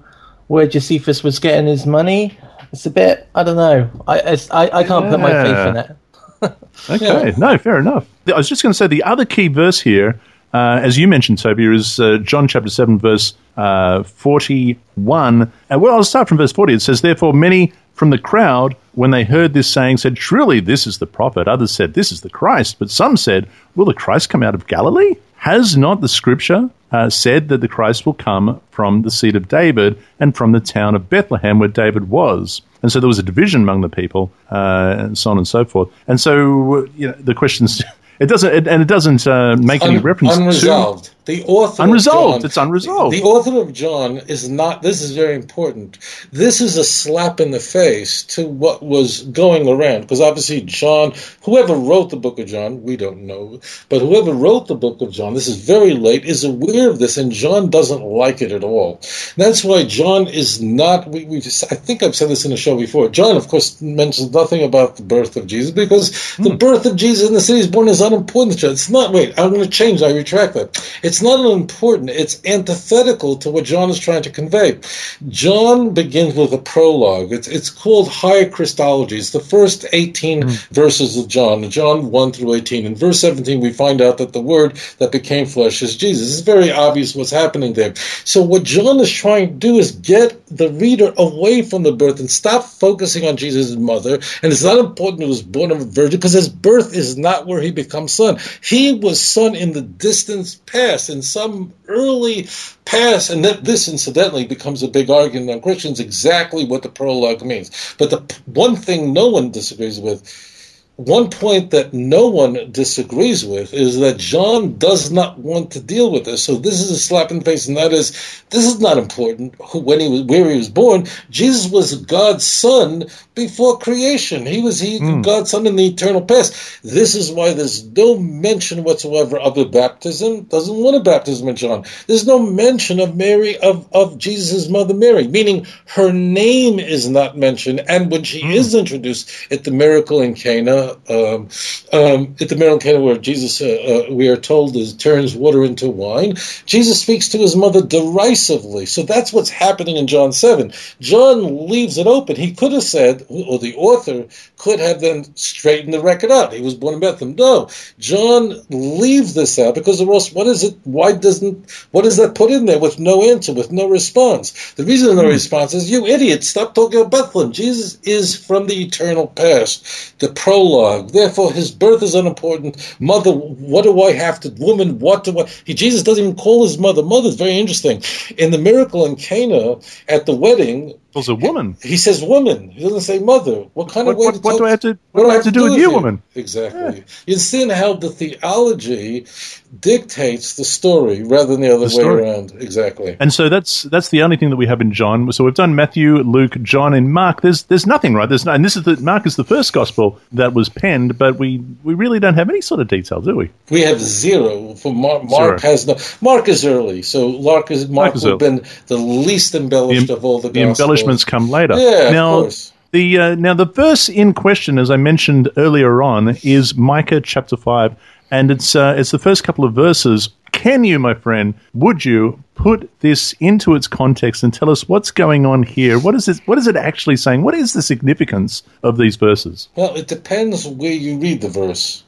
where Josephus was getting his money, it's a bit I don't know. I it's, I, I can't put my faith in it. Okay, no, fair enough. I was just going to say the other key verse here, uh, as you mentioned, Tovia, is uh, John chapter 7, verse uh, 41. And well, I'll start from verse 40. It says, Therefore, many from the crowd, when they heard this saying, said, Surely this is the prophet. Others said, This is the Christ. But some said, Will the Christ come out of Galilee? Has not the scripture uh, said that the Christ will come from the seed of David and from the town of Bethlehem where David was? And so there was a division among the people, uh, and so on and so forth. And so you know, the questions. It doesn't, it, and it doesn't uh, make any Un- reference unresolved. to The author unresolved. Of John, it's unresolved. The author of John is not. This is very important. This is a slap in the face to what was going around, because obviously John, whoever wrote the book of John, we don't know, but whoever wrote the book of John, this is very late, is aware of this, and John doesn't like it at all. That's why John is not. We, we just, I think I've said this in a show before. John, of course, mentions nothing about the birth of Jesus because the birth of Jesus in the city he's born is unimportant. to John. It's not. Wait, I'm going to change. I retract that. It's not unimportant. It's antithetical to what John is trying to convey. John begins with a prologue. It's it's called Higher Christology. It's the first 18 hmm. verses of John, John 1 through 18. In verse 17, we find out that the Word that became flesh is Jesus. It's very obvious what's happening there. So what John is trying to do is get the reader away from the birth and stop focusing on Jesus' mother. And it's not important he was born of a virgin because his birth is not where he becomes son. He was son in the distant past, in some early past, and that this incidentally becomes a big argument on Christians exactly what the prologue means. But the one thing no one disagrees with one point that no one disagrees with is that John does not want to deal with this. So this is a slap in the face, and that is this is not important. When he was where he was born, Jesus was God's son before creation. He was he hmm. God's son in the eternal past. This is why there's no mention whatsoever of a baptism. Doesn't want a baptism in John. There's no mention of Mary of of Jesus' mother Mary, meaning her name is not mentioned. And when she hmm. is introduced at the miracle in Cana um, um, at the miracle Cana where Jesus, uh, uh, we are told, is turns water into wine. Jesus speaks to his mother derisively. So that's what's happening in John seven. John leaves it open. He could have said, or the author could have then straightened the record out. He was born in Bethlehem. No, John leaves this out because or else what is it? Why doesn't what is that put in there with no answer, with no response? The reason no response is you idiot. Stop talking about Bethlehem. Jesus is from the eternal past. The prologue. Therefore, his birth is unimportant. Mother, what do I have to? Woman, what do I? He, Jesus doesn't even call his mother mother. It's very interesting. In the miracle in Cana at the wedding, was a woman. he says woman. He doesn't say mother. What kind What, of way what, to what talk- do I have to? What do I have to do with you, woman? Exactly. You see how the theology dictates the story rather than the other The way story. around. Exactly. And so that's that's the only thing that we have in John. So we've done Matthew, Luke, John, and Mark. There's there's nothing, right? There's no, and this is the Mark is the first gospel that was penned, but we we really don't have any sort of detail, do we? We have zero. For Mark, Mark Zero. has no. Mark is early, so Mark is Mark, Mark would been the least embellished The, of all the. the Gospels. Embellishments come later. Yeah, now. The uh, now the verse in question, as I mentioned earlier on, is Micah chapter five, and it's uh, it's the first couple of verses. Can you, my friend, would you put this into its context and tell us what's going on here? What is it? What is it actually saying? What is the significance of these verses? Well, it depends where you read the verse.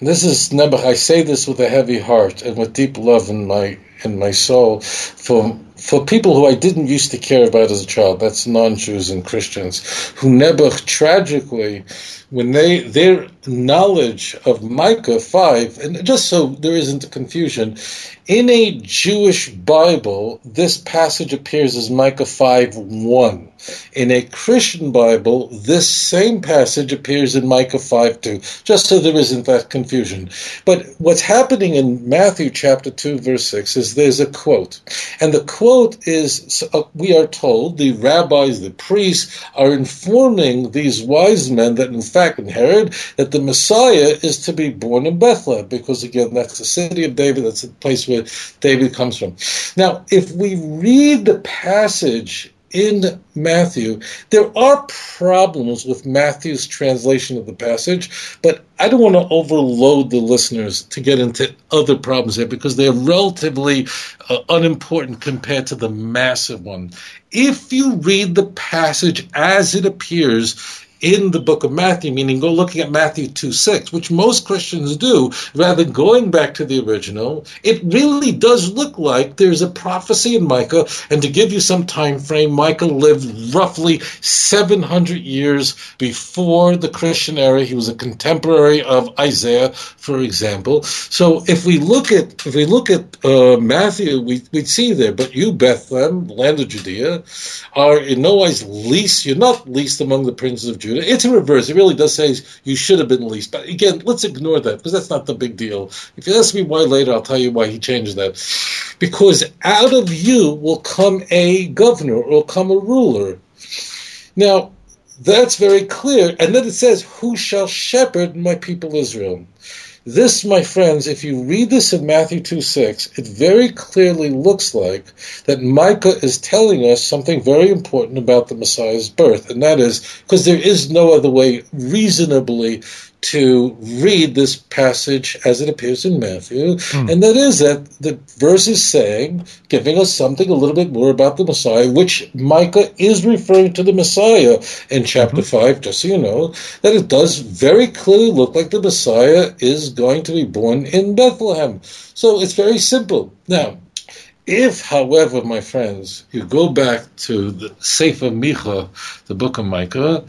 This is Nebuch. I say this with a heavy heart and with deep love in my in my soul for for people who I didn't used to care about as a child. That's non-Jews and Christians who Nebuch tragically, when they their knowledge of Micah five, and just so there isn't confusion, in a Jewish Bible, this passage appears as Micah five one. In a Christian Bible, this same passage appears in Micah 5 2, just so there isn't that confusion. But what's happening in Matthew chapter 2, verse 6 is there's a quote. And the quote is uh, we are told, the rabbis, the priests, are informing these wise men that in fact in Herod, that the Messiah is to be born in Bethlehem, because again, that's the city of David, that's the place where David comes from. Now, if we read the passage in Matthew. There are problems with Matthew's translation of the passage, but I don't want to overload the listeners to get into other problems there because they're relatively uh, unimportant compared to the massive one. If you read the passage as it appears in the book of Matthew, meaning go looking at Matthew 2 6, which most Christians do, rather than going back to the original, it really does look like there's a prophecy in Micah. And to give you some time frame, Micah lived roughly 700 years before the Christian era. He was a contemporary of Isaiah, for example. So if we look at if we look at uh, Matthew, we, we'd see there, but you, Bethlehem, land of Judea, are in no wise least, you're not least among the princes of Judah It's a reverse. It really does say you should have been least. But again, let's ignore that because that's not the big deal. If you ask me why later, I'll tell you why he changed that. Because out of you will come a governor or come a ruler. Now, that's very clear. And then it says, Who shall shepherd my people Israel? This, my friends, if you read this in Matthew 2 6, it very clearly looks like that Micah is telling us something very important about the Messiah's birth, and that is because there is no other way reasonably to read this passage as it appears in Matthew, mm. and that is that the verse is saying, giving us something a little bit more about the Messiah, which Micah is referring to the Messiah in chapter mm-hmm. 5, just so you know, that it does very clearly look like the Messiah is going to be born in Bethlehem. So it's very simple. Now, if, however, my friends, you go back to the Sefer Micha, the book of Micah,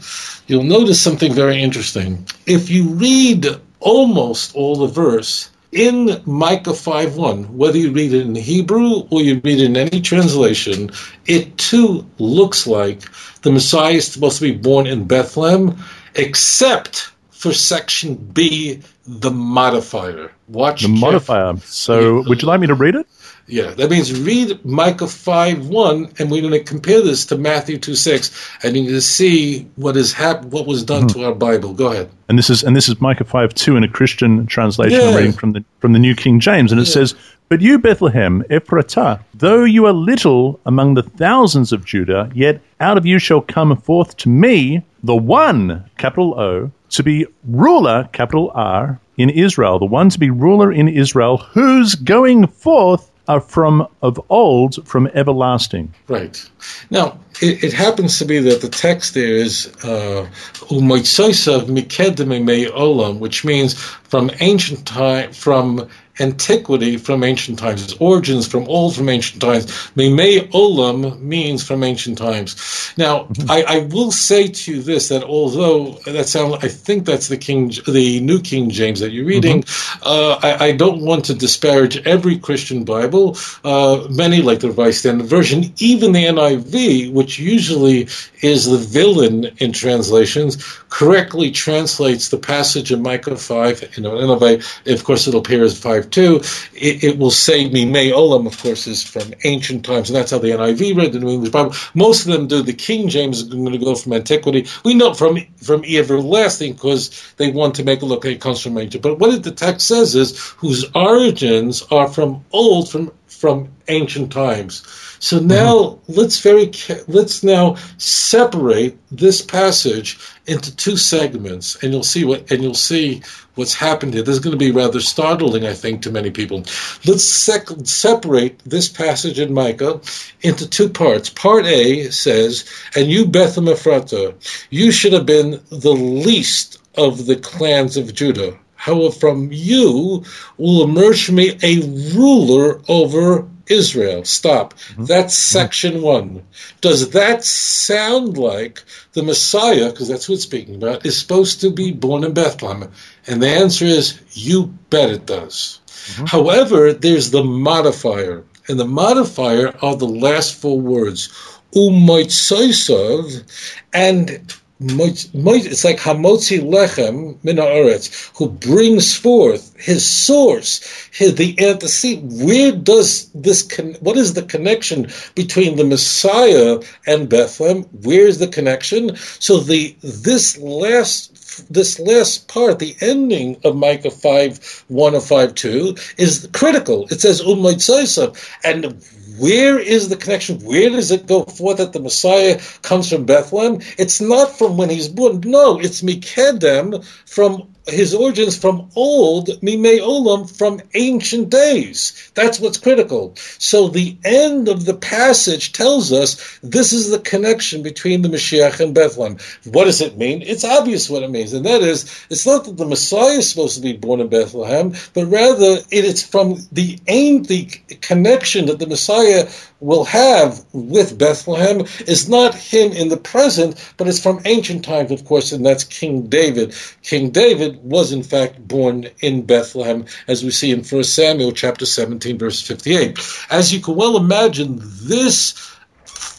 you'll notice something very interesting. If you read almost all the verse in Micah 5.1, whether you read it in Hebrew or you read it in any translation, it too looks like the Messiah is supposed to be born in Bethlehem, except for section B, the modifier. Watch the modifier. So, would you like me to read it? Yeah, that means read Micah 5 1, and we're going to compare this to Matthew 2 6, and you can see what is hap- what was done mm-hmm. to our Bible. Go ahead. And this is and this is Micah 5 2 in a Christian translation yeah. reading from the from the New King James, and it yeah. says, But you, Bethlehem, Ephrathah, though you are little among the thousands of Judah, yet out of you shall come forth to me the one, capital O, to be ruler, capital R, in Israel, the one to be ruler in Israel, whose going forth are from of old, from everlasting. Right. Now, it, it happens to be that the text there is uh, mikedem olam, which means from ancient time, from antiquity from ancient times. Its origins from old from ancient times. Mimei olam means from ancient times. Now, mm-hmm. I, I, will say to you this: that although that sounds, I think that's the King, the New King James that you're reading. Mm-hmm. Uh, I, I, don't want to disparage every Christian Bible. Uh, many, like the Revised Standard Version, even the NIV, which usually is the villain in translations, correctly translates the passage in Micah five. You know, NIV, of course, it'll appear as five 2, it, it will say Mimei Olam, of course, is from ancient times, and that's how the NIV read the New English Bible. Most of them do. The King James is going to go from antiquity. We know from from everlasting because they want to make it look like it comes from ancient. But what the text says is whose origins are from old, from from ancient times. So now mm-hmm. let's very let's now separate this passage into two segments, and you'll see what and you'll see what's happened here. This is going to be rather startling, I think, to many people. Let's sec- separate this passage in Micah into two parts. Part A says, "And you, Bethlehem Ephrathah, you should have been the least of the clans of Judah." However, from you will emerge me a ruler over Israel. Stop. Mm-hmm. That's mm-hmm. section one. Does that sound like the Messiah, because that's what it's speaking about, is supposed to be born in Bethlehem? And the answer is, you bet it does. Mm-hmm. However, there's the modifier, and the modifier are the last four words, umoitsoisov, and it's like Hamotzi Lechem Min Ha'aretz, who brings forth his source, his, the antecedent. Where does this, con- what is the connection between the Messiah and Bethlehem? Where's the connection? So the, this last, this last part, the ending of Micah 5, 1 or 5, 2, is critical. It says, Umaytsaisa. And where is the connection? Where does it go forth that the Messiah comes from Bethlehem? It's not from when he's born. No, it's Mikedem from his origins from old, mime olam, from ancient days. That's what's critical. So the end of the passage tells us this is the connection between the Mashiach and Bethlehem. What does it mean? It's obvious what it means, and that is, it's not that the Messiah is supposed to be born in Bethlehem, but rather it is from the aim, the connection that the Messiah will have with Bethlehem is not him in the present, but it's from ancient times, of course, and that's King David. King David was in fact born in Bethlehem, as we see in 1 Samuel chapter 17, verse 58. As you can well imagine, this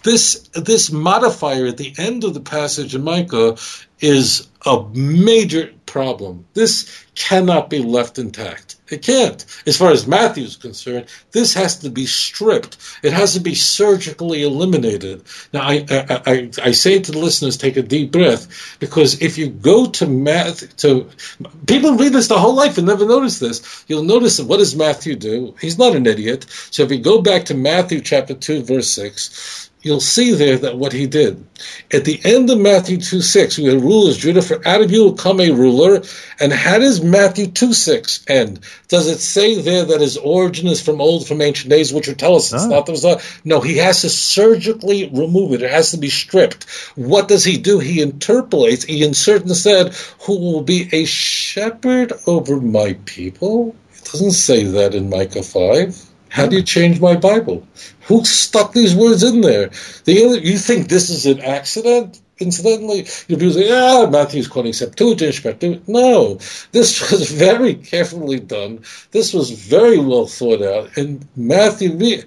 this this modifier at the end of the passage in Micah is a major problem. This cannot be left intact. It can't. As far as Matthew is concerned, this has to be stripped. It has to be surgically eliminated. Now, I, I, I, I say to the listeners, take a deep breath, because if you go to Math, to people read this the whole life and never notice this. You'll notice that what does Matthew do? He's not an idiot. So if you go back to Matthew chapter two, verse six, you'll see there that what he did. At the end of Matthew 2 6, we had rulers, Judah, for out of you will come a ruler. And how does Matthew 2 6 end? Does it say there that his origin is from old, from ancient days, which would tell us it's oh. not the Messiah? No, he has to surgically remove it. It has to be stripped. What does he do? He interpolates, he inserts instead, who will be a shepherd over my people. It doesn't say that in Micah 5. How do you change my Bible? Who stuck these words in there? The other, you think this is an accident? Incidentally, you'll be saying, "Ah, Matthew's quoting Septuagint." No, this was very carefully done. This was very well thought out, and Matthew.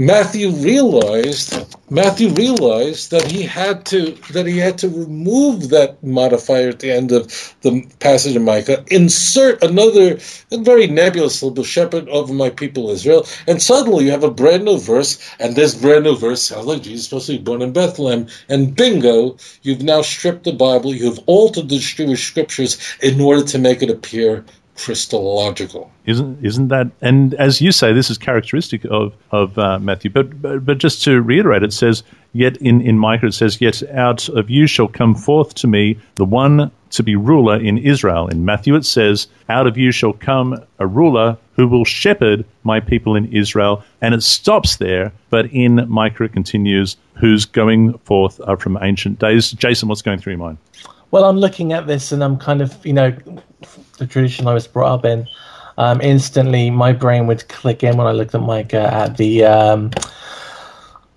Matthew realized Matthew realized that he had to that he had to remove that modifier at the end of the passage of Micah, insert another very nebulous little shepherd over my people Israel, and suddenly you have a brand new verse, and this brand new verse sounds like Jesus supposed to be born in Bethlehem, and bingo, you've now stripped the Bible, you've altered the Jewish scriptures in order to make it appear Christological. Isn't isn't that? And as you say, this is characteristic of of uh, Matthew. But, but but just to reiterate, it says, "Yet in in Micah it says, Yet out of you shall come forth to me the one to be ruler in Israel." In Matthew it says, "Out of you shall come a ruler who will shepherd my people in Israel." And it stops there. But in Micah it continues, "Who's going forth are from ancient days." Jason, what's going through your mind? Well, I'm looking at this and I'm kind of, you know, the tradition I was brought up in. Um, instantly, my brain would click in when I looked at Micah at the um,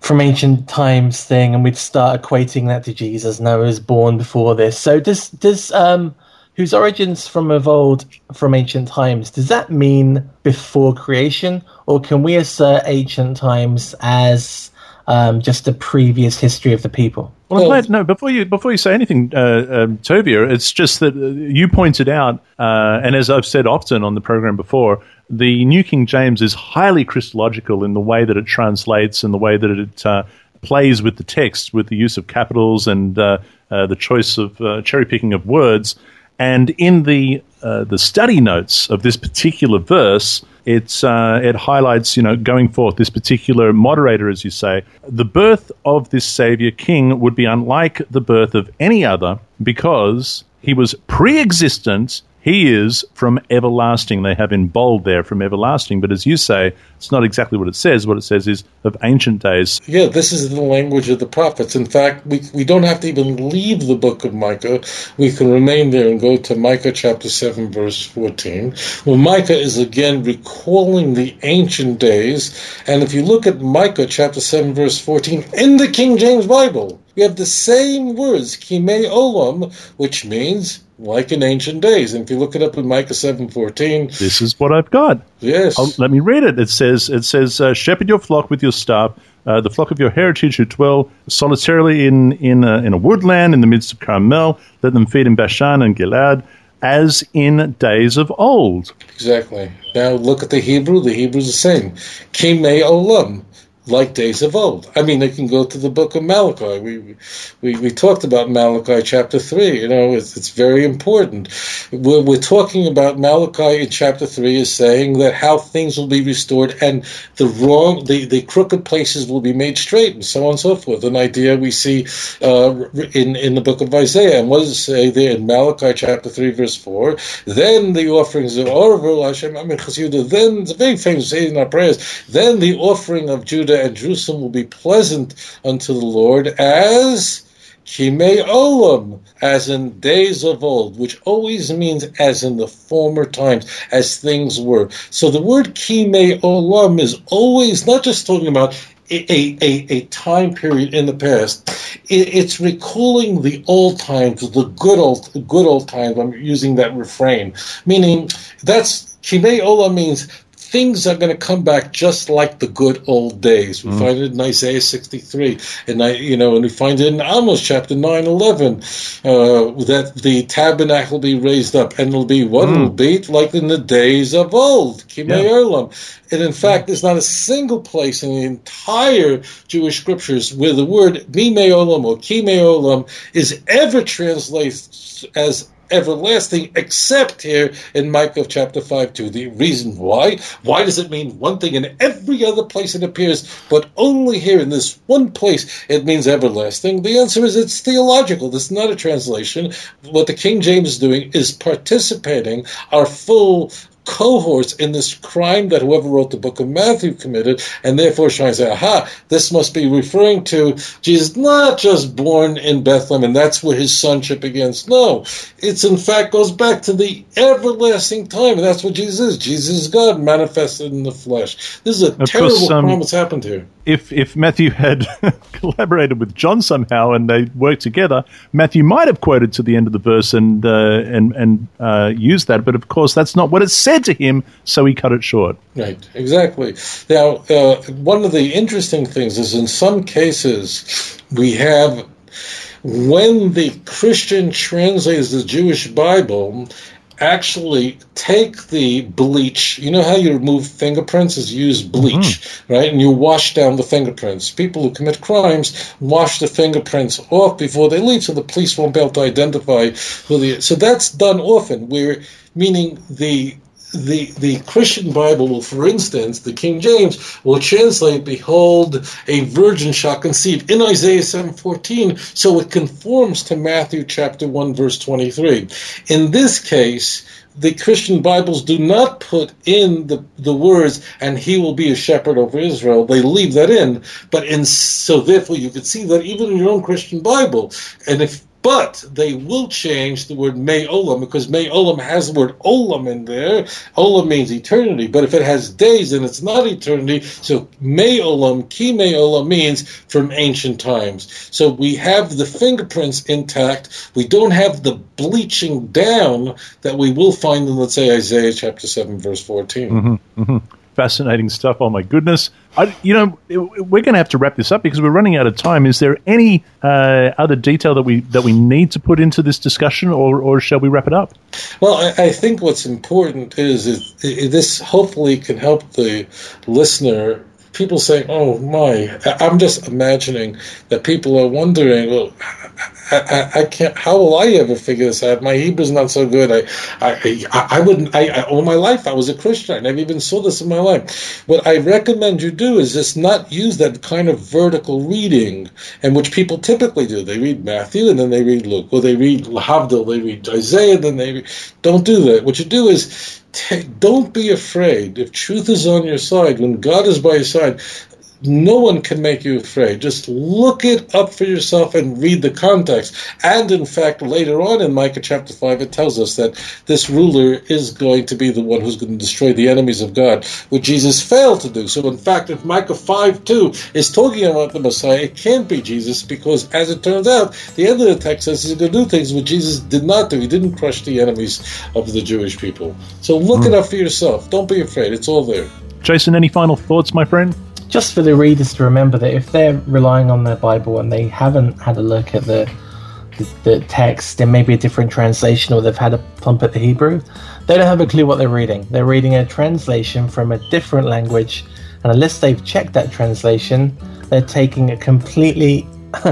from ancient times thing, and we'd start equating that to Jesus. Noah was born before this. So, does does um, whose origins from of old, from ancient times, does that mean before creation, or can we assert ancient times as um, just the previous history of the people. Well, I'm glad. No, before you before you say anything, uh, um, Tovia, it's just that uh, you pointed out, uh, and as I've said often on the program before, the New King James is highly Christological in the way that it translates and the way that it uh, plays with the text, with the use of capitals and uh, uh, the choice of cherry picking of words. And in the the study notes of this particular verse, it's uh, it highlights you know going forth this particular moderator, as you say, the birth of this savior king would be unlike the birth of any other because he was pre-existent he is from everlasting. They have in bold there from everlasting. But as you say, it's not exactly what it says. What it says is of ancient days. Yeah, this is the language of the prophets. In fact, we, we don't have to even leave the book of Micah. We can remain there and go to Micah chapter 7, verse 14. Well, Micah is again recalling the ancient days. And if you look at Micah chapter 7, verse 14 in the King James Bible, we have the same words, kime olam, which means like in ancient days. And if you look it up in Micah seven fourteen, this is what I've got. Yes, I'll, let me read it. It says, "It says, uh, shepherd your flock with your staff." Uh, the flock of your heritage who dwell solitarily in in a, in a woodland in the midst of Carmel, let them feed in Bashan and Gilead, as in days of old. Exactly. Now look at the Hebrew. The Hebrew is the same. Kime olam like days of old. I mean, they can go to the book of Malachi. We we, we talked about Malachi chapter three. You know, it's, it's very important. We're, we're talking about Malachi in chapter three is saying that how things will be restored and the wrong, the, the crooked places will be made straight, and so on and so forth. An idea we see uh, in in the book of Isaiah. And what does it say there in Malachi chapter three, verse four? Then the offerings of Orville Hashem, I mean, then a very famous saying in our prayers. Then the offering of Judah And Jerusalem will be pleasant unto the Lord as Kime Olam, as in days of old, which always means as in the former times, as things were. So the word Kime Olam is always not just talking about a, a, a time period in the past. It, it's recalling the old times, the good old good old times. I'm using that refrain, meaning that's Kime Olam means things are going to come back just like the good old days. We mm. find it in Isaiah 63, and I, you know, and we find it in Amos chapter 9, 11, uh, that the tabernacle will be raised up, and it'll be what mm. it'll be like in the days of old, Kimei yeah. And in fact, there's not a single place in the entire Jewish scriptures where the word Mime Olam or Kime Olam is ever translated as everlasting, except here in Micah chapter 5 2. The reason why? Why does it mean one thing in every other place it appears, but only here in this one place it means everlasting? The answer is it's theological. This is not a translation. What the King James is doing is participating our full cohorts in this crime that whoever wrote the book of Matthew committed, and therefore trying to say, aha, this must be referring to Jesus not just born in Bethlehem, and that's where his sonship begins. No, it's in fact goes back to the everlasting time, and that's what Jesus is. Jesus is God manifested in the flesh. This is a of terrible course, um, crime that's happened here. If if Matthew had collaborated with John somehow and they worked together, Matthew might have quoted to the end of the verse and uh, and and uh, used that, but of course that's not what it said to him, so he cut it short. Right, exactly. Now, uh, one of the interesting things is in some cases we have when the Christian translates the Jewish Bible, actually take the bleach. You know how you remove fingerprints is use bleach, mm-hmm. right? And you wash down the fingerprints. People who commit crimes wash the fingerprints off before they leave, so the police won't be able to identify who the. So that's done often. Where meaning the the, the Christian Bible will, for instance, the King James will translate, "Behold, a virgin shall conceive" in Isaiah seven fourteen, so it conforms to Matthew chapter one verse twenty three. In this case, the Christian Bibles do not put in the, the words, and he will be a shepherd over Israel. They leave that in. But in, so therefore you could see that even in your own Christian Bible. And if but they will change the word may olam because may olam has the word olam in there. Olam means eternity, but if it has days, then it's not eternity. So may olam, ki may olam means from ancient times. So we have the fingerprints intact. We don't have the bleaching down that we will find in, let's say, Isaiah chapter 7, verse 14. Mm-hmm, mm-hmm fascinating stuff. Oh my goodness! I, you know, we're going to have to wrap this up because we're running out of time. Is there any uh, other detail that we that we need to put into this discussion, or, or shall we wrap it up? Well, I, I think what's important is it, this hopefully can help the listener people saying, "Oh my," I'm just imagining that people are wondering, "Well, I, I, I, can't. How will I ever figure this out? My Hebrew's not so good. I, I, I, wouldn't. I, all my life I was a Christian. I never even saw this in my life. What I recommend you do is just not use that kind of vertical reading, and which people typically do. They read Matthew and then they read Luke, or they read Lahavdil, they read Isaiah, then they read, don't do that. What you do is don't be afraid. If truth is on your side, when God is by your side, no one can make you afraid. Just look it up for yourself and read the context. And in fact, later on in Micah chapter 5, it tells us that this ruler is going to be the one who's going to destroy the enemies of God, which Jesus failed to do. So, in fact, if Micah 5 2 is talking about the Messiah, it can't be Jesus because, as it turns out, the end of the text says he's going to do things which Jesus did not do. He didn't crush the enemies of the Jewish people. So, look mm. it up for yourself. Don't be afraid. It's all there. Jason, any final thoughts, my friend? Just for the readers to remember that if they're relying on their Bible and they haven't had a look at the the, the text in maybe a different translation or they've had a plump at the Hebrew, they don't have a clue what they're reading. They're reading a translation from a different language And unless they've checked that translation, they're taking it completely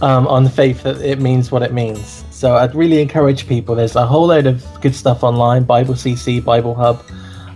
um, on faith that it means what it means. So I'd really encourage people. There's a whole load of good stuff online, Bible CC, Bible Hub,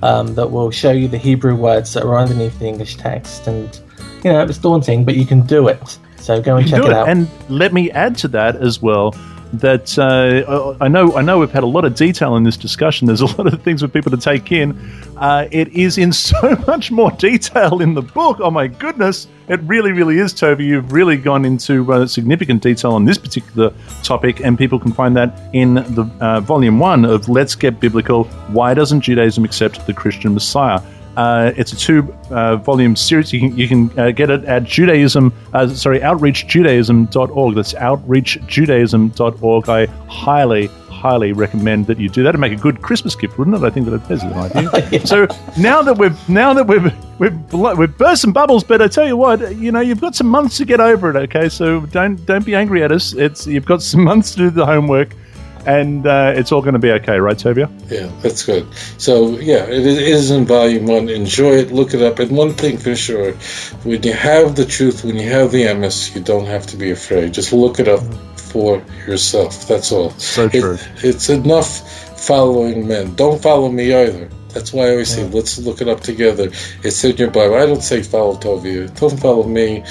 um, that will show you the Hebrew words that are underneath the English text. And you know it's daunting, but you can do it. So go and check it, it out. And let me add to that as well that uh, I know I know we've had a lot of detail in this discussion. There's a lot of things for people to take in. Uh, it is in so much more detail in the book. Oh my goodness, it really, really is, Tovia. You've really gone into uh, significant detail on this particular topic, and people can find that in the uh, volume one of Let's Get Biblical. Why doesn't Judaism accept the Christian Messiah? Uh, it's a two uh, volume series. You can, you can uh, get it at Judaism, uh, sorry, outreachjudaism.org. That's outreachjudaism.org. I highly, highly recommend that you do that. It'd make a good Christmas gift, wouldn't it? I think that it is an idea. yeah. So now that we've now that we've we've we've burst some bubbles, but I tell you what, you know, you've got some months to get over it. Okay, so don't don't be angry at us. It's you've got some months to do the homework and uh, it's all going to be okay, right, Tovia? Yeah, that's good. So, yeah, it is in volume one. Enjoy it, look it up. And one thing for sure when you have the truth, when you have the emes, you don't have to be afraid. Just look it up for yourself. That's all. So true. It, it's enough following men. Don't follow me either. That's why I always say, let's look it up together. It's in your Bible. I don't say follow Tovia. Don't follow me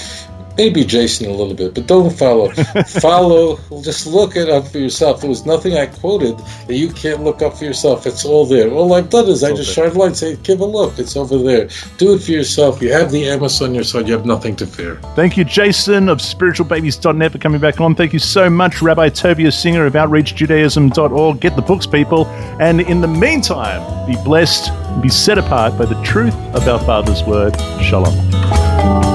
maybe Jason a little bit, but don't follow. follow, just look it up for yourself. There was nothing I quoted that you can't look up for yourself. It's all there. All I've done is I just shine light, say, give a look. It's over there. Do it for yourself. You have the emes on your side. You have nothing to fear. Thank you, Jason of spiritualbabies.net for coming back on. Thank you so much, Rabbi Tovia Singer of OutreachJudaism.org. Get the books, people. And in the meantime, be blessed and be set apart by the truth of our Father's Word. Shalom.